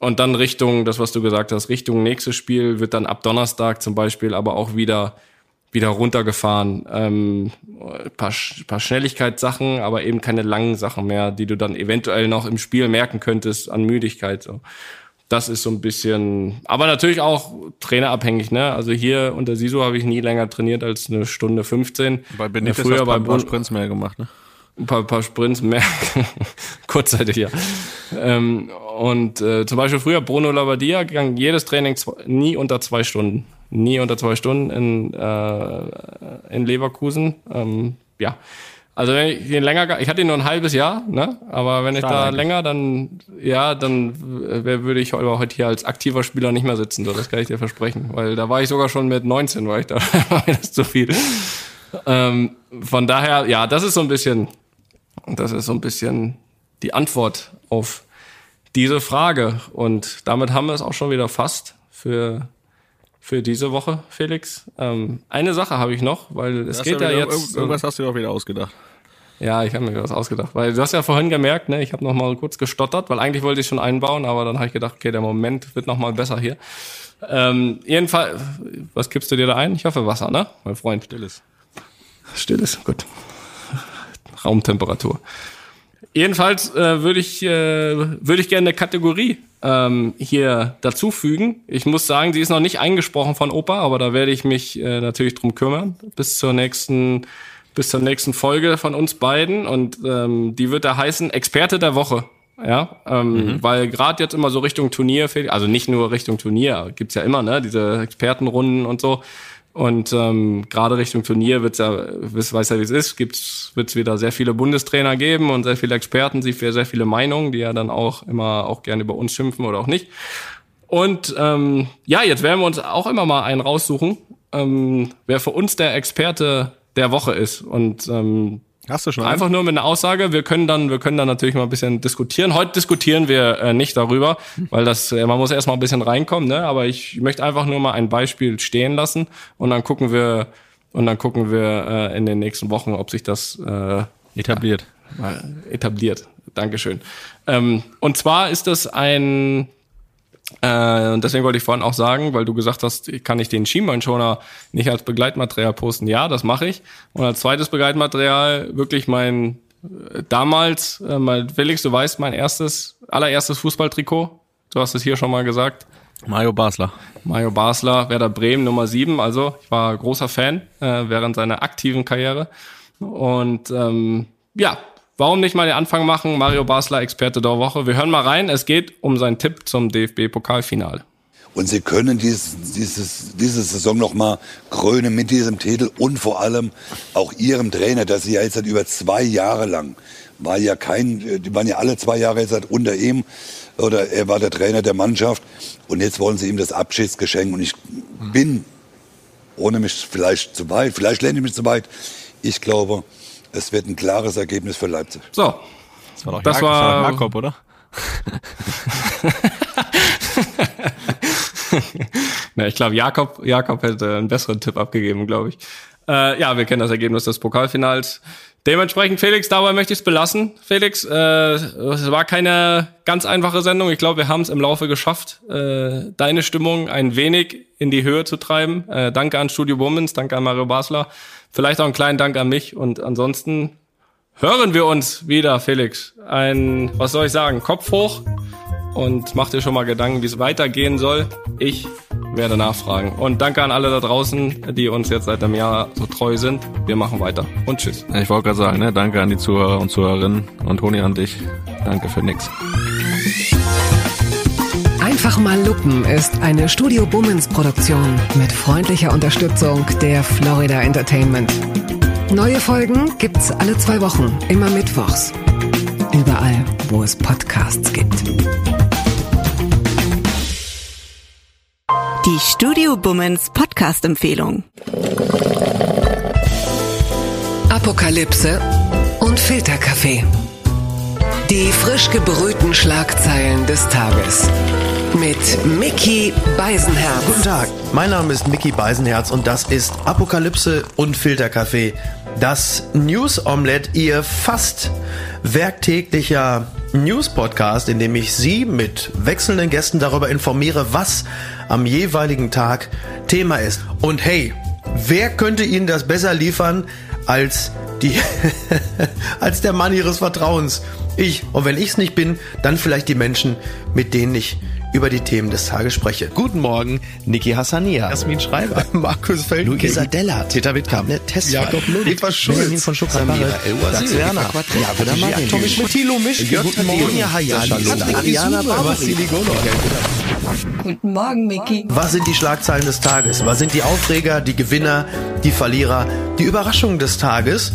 Und dann Richtung, das, was du gesagt hast, Richtung nächstes Spiel wird dann ab Donnerstag zum Beispiel aber auch wieder wieder runtergefahren. Ähm, paar, paar Schnelligkeitssachen, aber eben keine langen Sachen mehr, die du dann eventuell noch im Spiel merken könntest an Müdigkeit. So. Das ist so ein bisschen, aber natürlich auch trainerabhängig. Ne? Also hier unter Siso habe ich nie länger trainiert als eine Stunde 15. Bei Benitez früher hast du ein paar Sprints mehr gemacht, ne? Ein paar, paar Sprints mehr, kurzzeitig ja. ähm, und äh, zum Beispiel früher Bruno Labbadia ging jedes Training nie unter zwei Stunden nie unter zwei Stunden in, äh, in Leverkusen. Ähm, ja. Also wenn ich ihn länger, ich hatte ihn nur ein halbes Jahr, ne? Aber wenn ich Klar, da eigentlich. länger, dann ja, dann würde ich heute hier als aktiver Spieler nicht mehr sitzen. So, das kann ich dir versprechen, weil da war ich sogar schon mit 19, war ich da, war mir das zu viel. Ähm, von daher, ja, das ist so ein bisschen, das ist so ein bisschen die Antwort auf diese Frage. Und damit haben wir es auch schon wieder fast für für diese Woche, Felix. Ähm, eine Sache habe ich noch, weil es geht ja, ja jetzt. Irgendwas hast du doch wieder ausgedacht. Ja, ich habe mir was ausgedacht, weil du hast ja vorhin gemerkt, ne, ich habe noch mal kurz gestottert, weil eigentlich wollte ich schon einbauen, aber dann habe ich gedacht, okay, der Moment wird noch mal besser hier. Ähm, jedenfalls, was kippst du dir da ein? Ich hoffe Wasser, ne, mein Freund. Stilles. Stilles, gut. Raumtemperatur. Jedenfalls äh, würde ich, äh, würde ich gerne eine Kategorie ähm, hier dazufügen. Ich muss sagen, sie ist noch nicht eingesprochen von Opa, aber da werde ich mich äh, natürlich drum kümmern bis zur nächsten bis zur nächsten Folge von uns beiden und ähm, die wird da heißen Experte der Woche. Ja, ähm, mhm. weil gerade jetzt immer so Richtung Turnier, also nicht nur Richtung Turnier, gibt's ja immer, ne, diese Expertenrunden und so. Und ähm, gerade Richtung Turnier wird's ja, weiß ja wie es ist, gibt's wird's wieder sehr viele Bundestrainer geben und sehr viele Experten, sie für sehr viele Meinungen, die ja dann auch immer auch gerne über uns schimpfen oder auch nicht. Und ähm, ja, jetzt werden wir uns auch immer mal einen raussuchen, ähm, wer für uns der Experte der Woche ist. Und ähm, Hast du schon Einfach einen? nur mit einer Aussage. Wir können dann, wir können dann natürlich mal ein bisschen diskutieren. Heute diskutieren wir äh, nicht darüber, weil das, äh, man muss erstmal ein bisschen reinkommen, ne? Aber ich möchte einfach nur mal ein Beispiel stehen lassen und dann gucken wir, und dann gucken wir äh, in den nächsten Wochen, ob sich das äh, etabliert. Ja, etabliert. Dankeschön. Ähm, und zwar ist das ein äh, und deswegen wollte ich vorhin auch sagen, weil du gesagt hast, kann ich den Schienbeinschoner nicht als Begleitmaterial posten? Ja, das mache ich. Und als zweites Begleitmaterial wirklich mein äh, damals, äh, mein, Felix, du weißt, mein erstes, allererstes Fußballtrikot. Du hast es hier schon mal gesagt. Mario Basler. Mario Basler, Werder Bremen Nummer 7. Also ich war großer Fan äh, während seiner aktiven Karriere. Und ähm, ja, Warum nicht mal den Anfang machen? Mario Basler, Experte der Woche. Wir hören mal rein. Es geht um seinen Tipp zum DFB-Pokalfinale. Und sie können dieses, dieses, diese Saison noch mal krönen mit diesem Titel und vor allem auch ihrem Trainer, dass sie ja jetzt seit über zwei Jahre lang war ja kein, die waren ja alle zwei Jahre jetzt unter ihm oder er war der Trainer der Mannschaft und jetzt wollen sie ihm das Abschiedsgeschenk und ich bin, ohne mich vielleicht zu weit, vielleicht lehne ich mich zu weit, ich glaube, es wird ein klares Ergebnis für Leipzig. So. Das war doch Das Jak war- das war Jakob, oder? Na, ich glaube, Jakob, Jakob hätte einen besseren Tipp abgegeben, glaube ich. Äh, ja, wir kennen das Ergebnis des Pokalfinals. Dementsprechend, Felix, dabei möchte ich es belassen. Felix, äh, es war keine ganz einfache Sendung. Ich glaube, wir haben es im Laufe geschafft, äh, deine Stimmung ein wenig in die Höhe zu treiben. Äh, danke an Studio Womans, danke an Mario Basler. Vielleicht auch einen kleinen Dank an mich. Und ansonsten hören wir uns wieder, Felix. Ein, was soll ich sagen, Kopf hoch und mach dir schon mal Gedanken, wie es weitergehen soll. Ich werde nachfragen. Und danke an alle da draußen, die uns jetzt seit einem Jahr so treu sind. Wir machen weiter. Und tschüss. Ich wollte gerade sagen, ne? danke an die Zuhörer und Zuhörerinnen und Toni an dich. Danke für nix. Einfach mal Lupen ist eine Studio Bummens Produktion mit freundlicher Unterstützung der Florida Entertainment. Neue Folgen gibt's alle zwei Wochen, immer mittwochs. Überall, wo es Podcasts gibt. Die Studio Bummens Podcast-Empfehlung. Apokalypse und Filterkaffee. Die frisch gebrühten Schlagzeilen des Tages. Mit Mickey Beisenherz. Guten Tag, mein Name ist Mickey Beisenherz und das ist Apokalypse und Filterkaffee. Das News Omelette, ihr fast werktäglicher News-Podcast, in dem ich Sie mit wechselnden Gästen darüber informiere, was am jeweiligen Tag Thema ist. Und hey, wer könnte Ihnen das besser liefern als die, als der Mann Ihres Vertrauens? Ich. Und wenn ich es nicht bin, dann vielleicht die Menschen, mit denen ich über die Themen des Tages spreche. Guten Morgen, Niki Hassania. Jasmin Schreiber. Markus Feldking. Luisa Della. Peter Wittkamp. Ne, Tessmann. Jakob Lund. Eva Schulz. Benjamin von El-Wazir. Dax Werner. Eva Quadrat. Ja, Buddha Marin. Tommy Schmidt. Thilo Mischke. Guten Morgen. Sonja Hayali. Ariana. Barbary. Guten Morgen, Mickey. Was sind die Schlagzeilen des Tages? Was sind die Aufreger, die Gewinner, die Verlierer, die Überraschungen des Tages?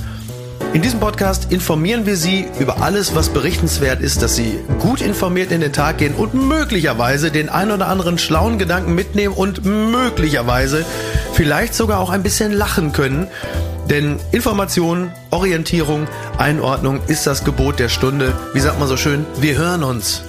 In diesem Podcast informieren wir Sie über alles, was berichtenswert ist, dass Sie gut informiert in den Tag gehen und möglicherweise den ein oder anderen schlauen Gedanken mitnehmen und möglicherweise vielleicht sogar auch ein bisschen lachen können. Denn Information, Orientierung, Einordnung ist das Gebot der Stunde. Wie sagt man so schön? Wir hören uns.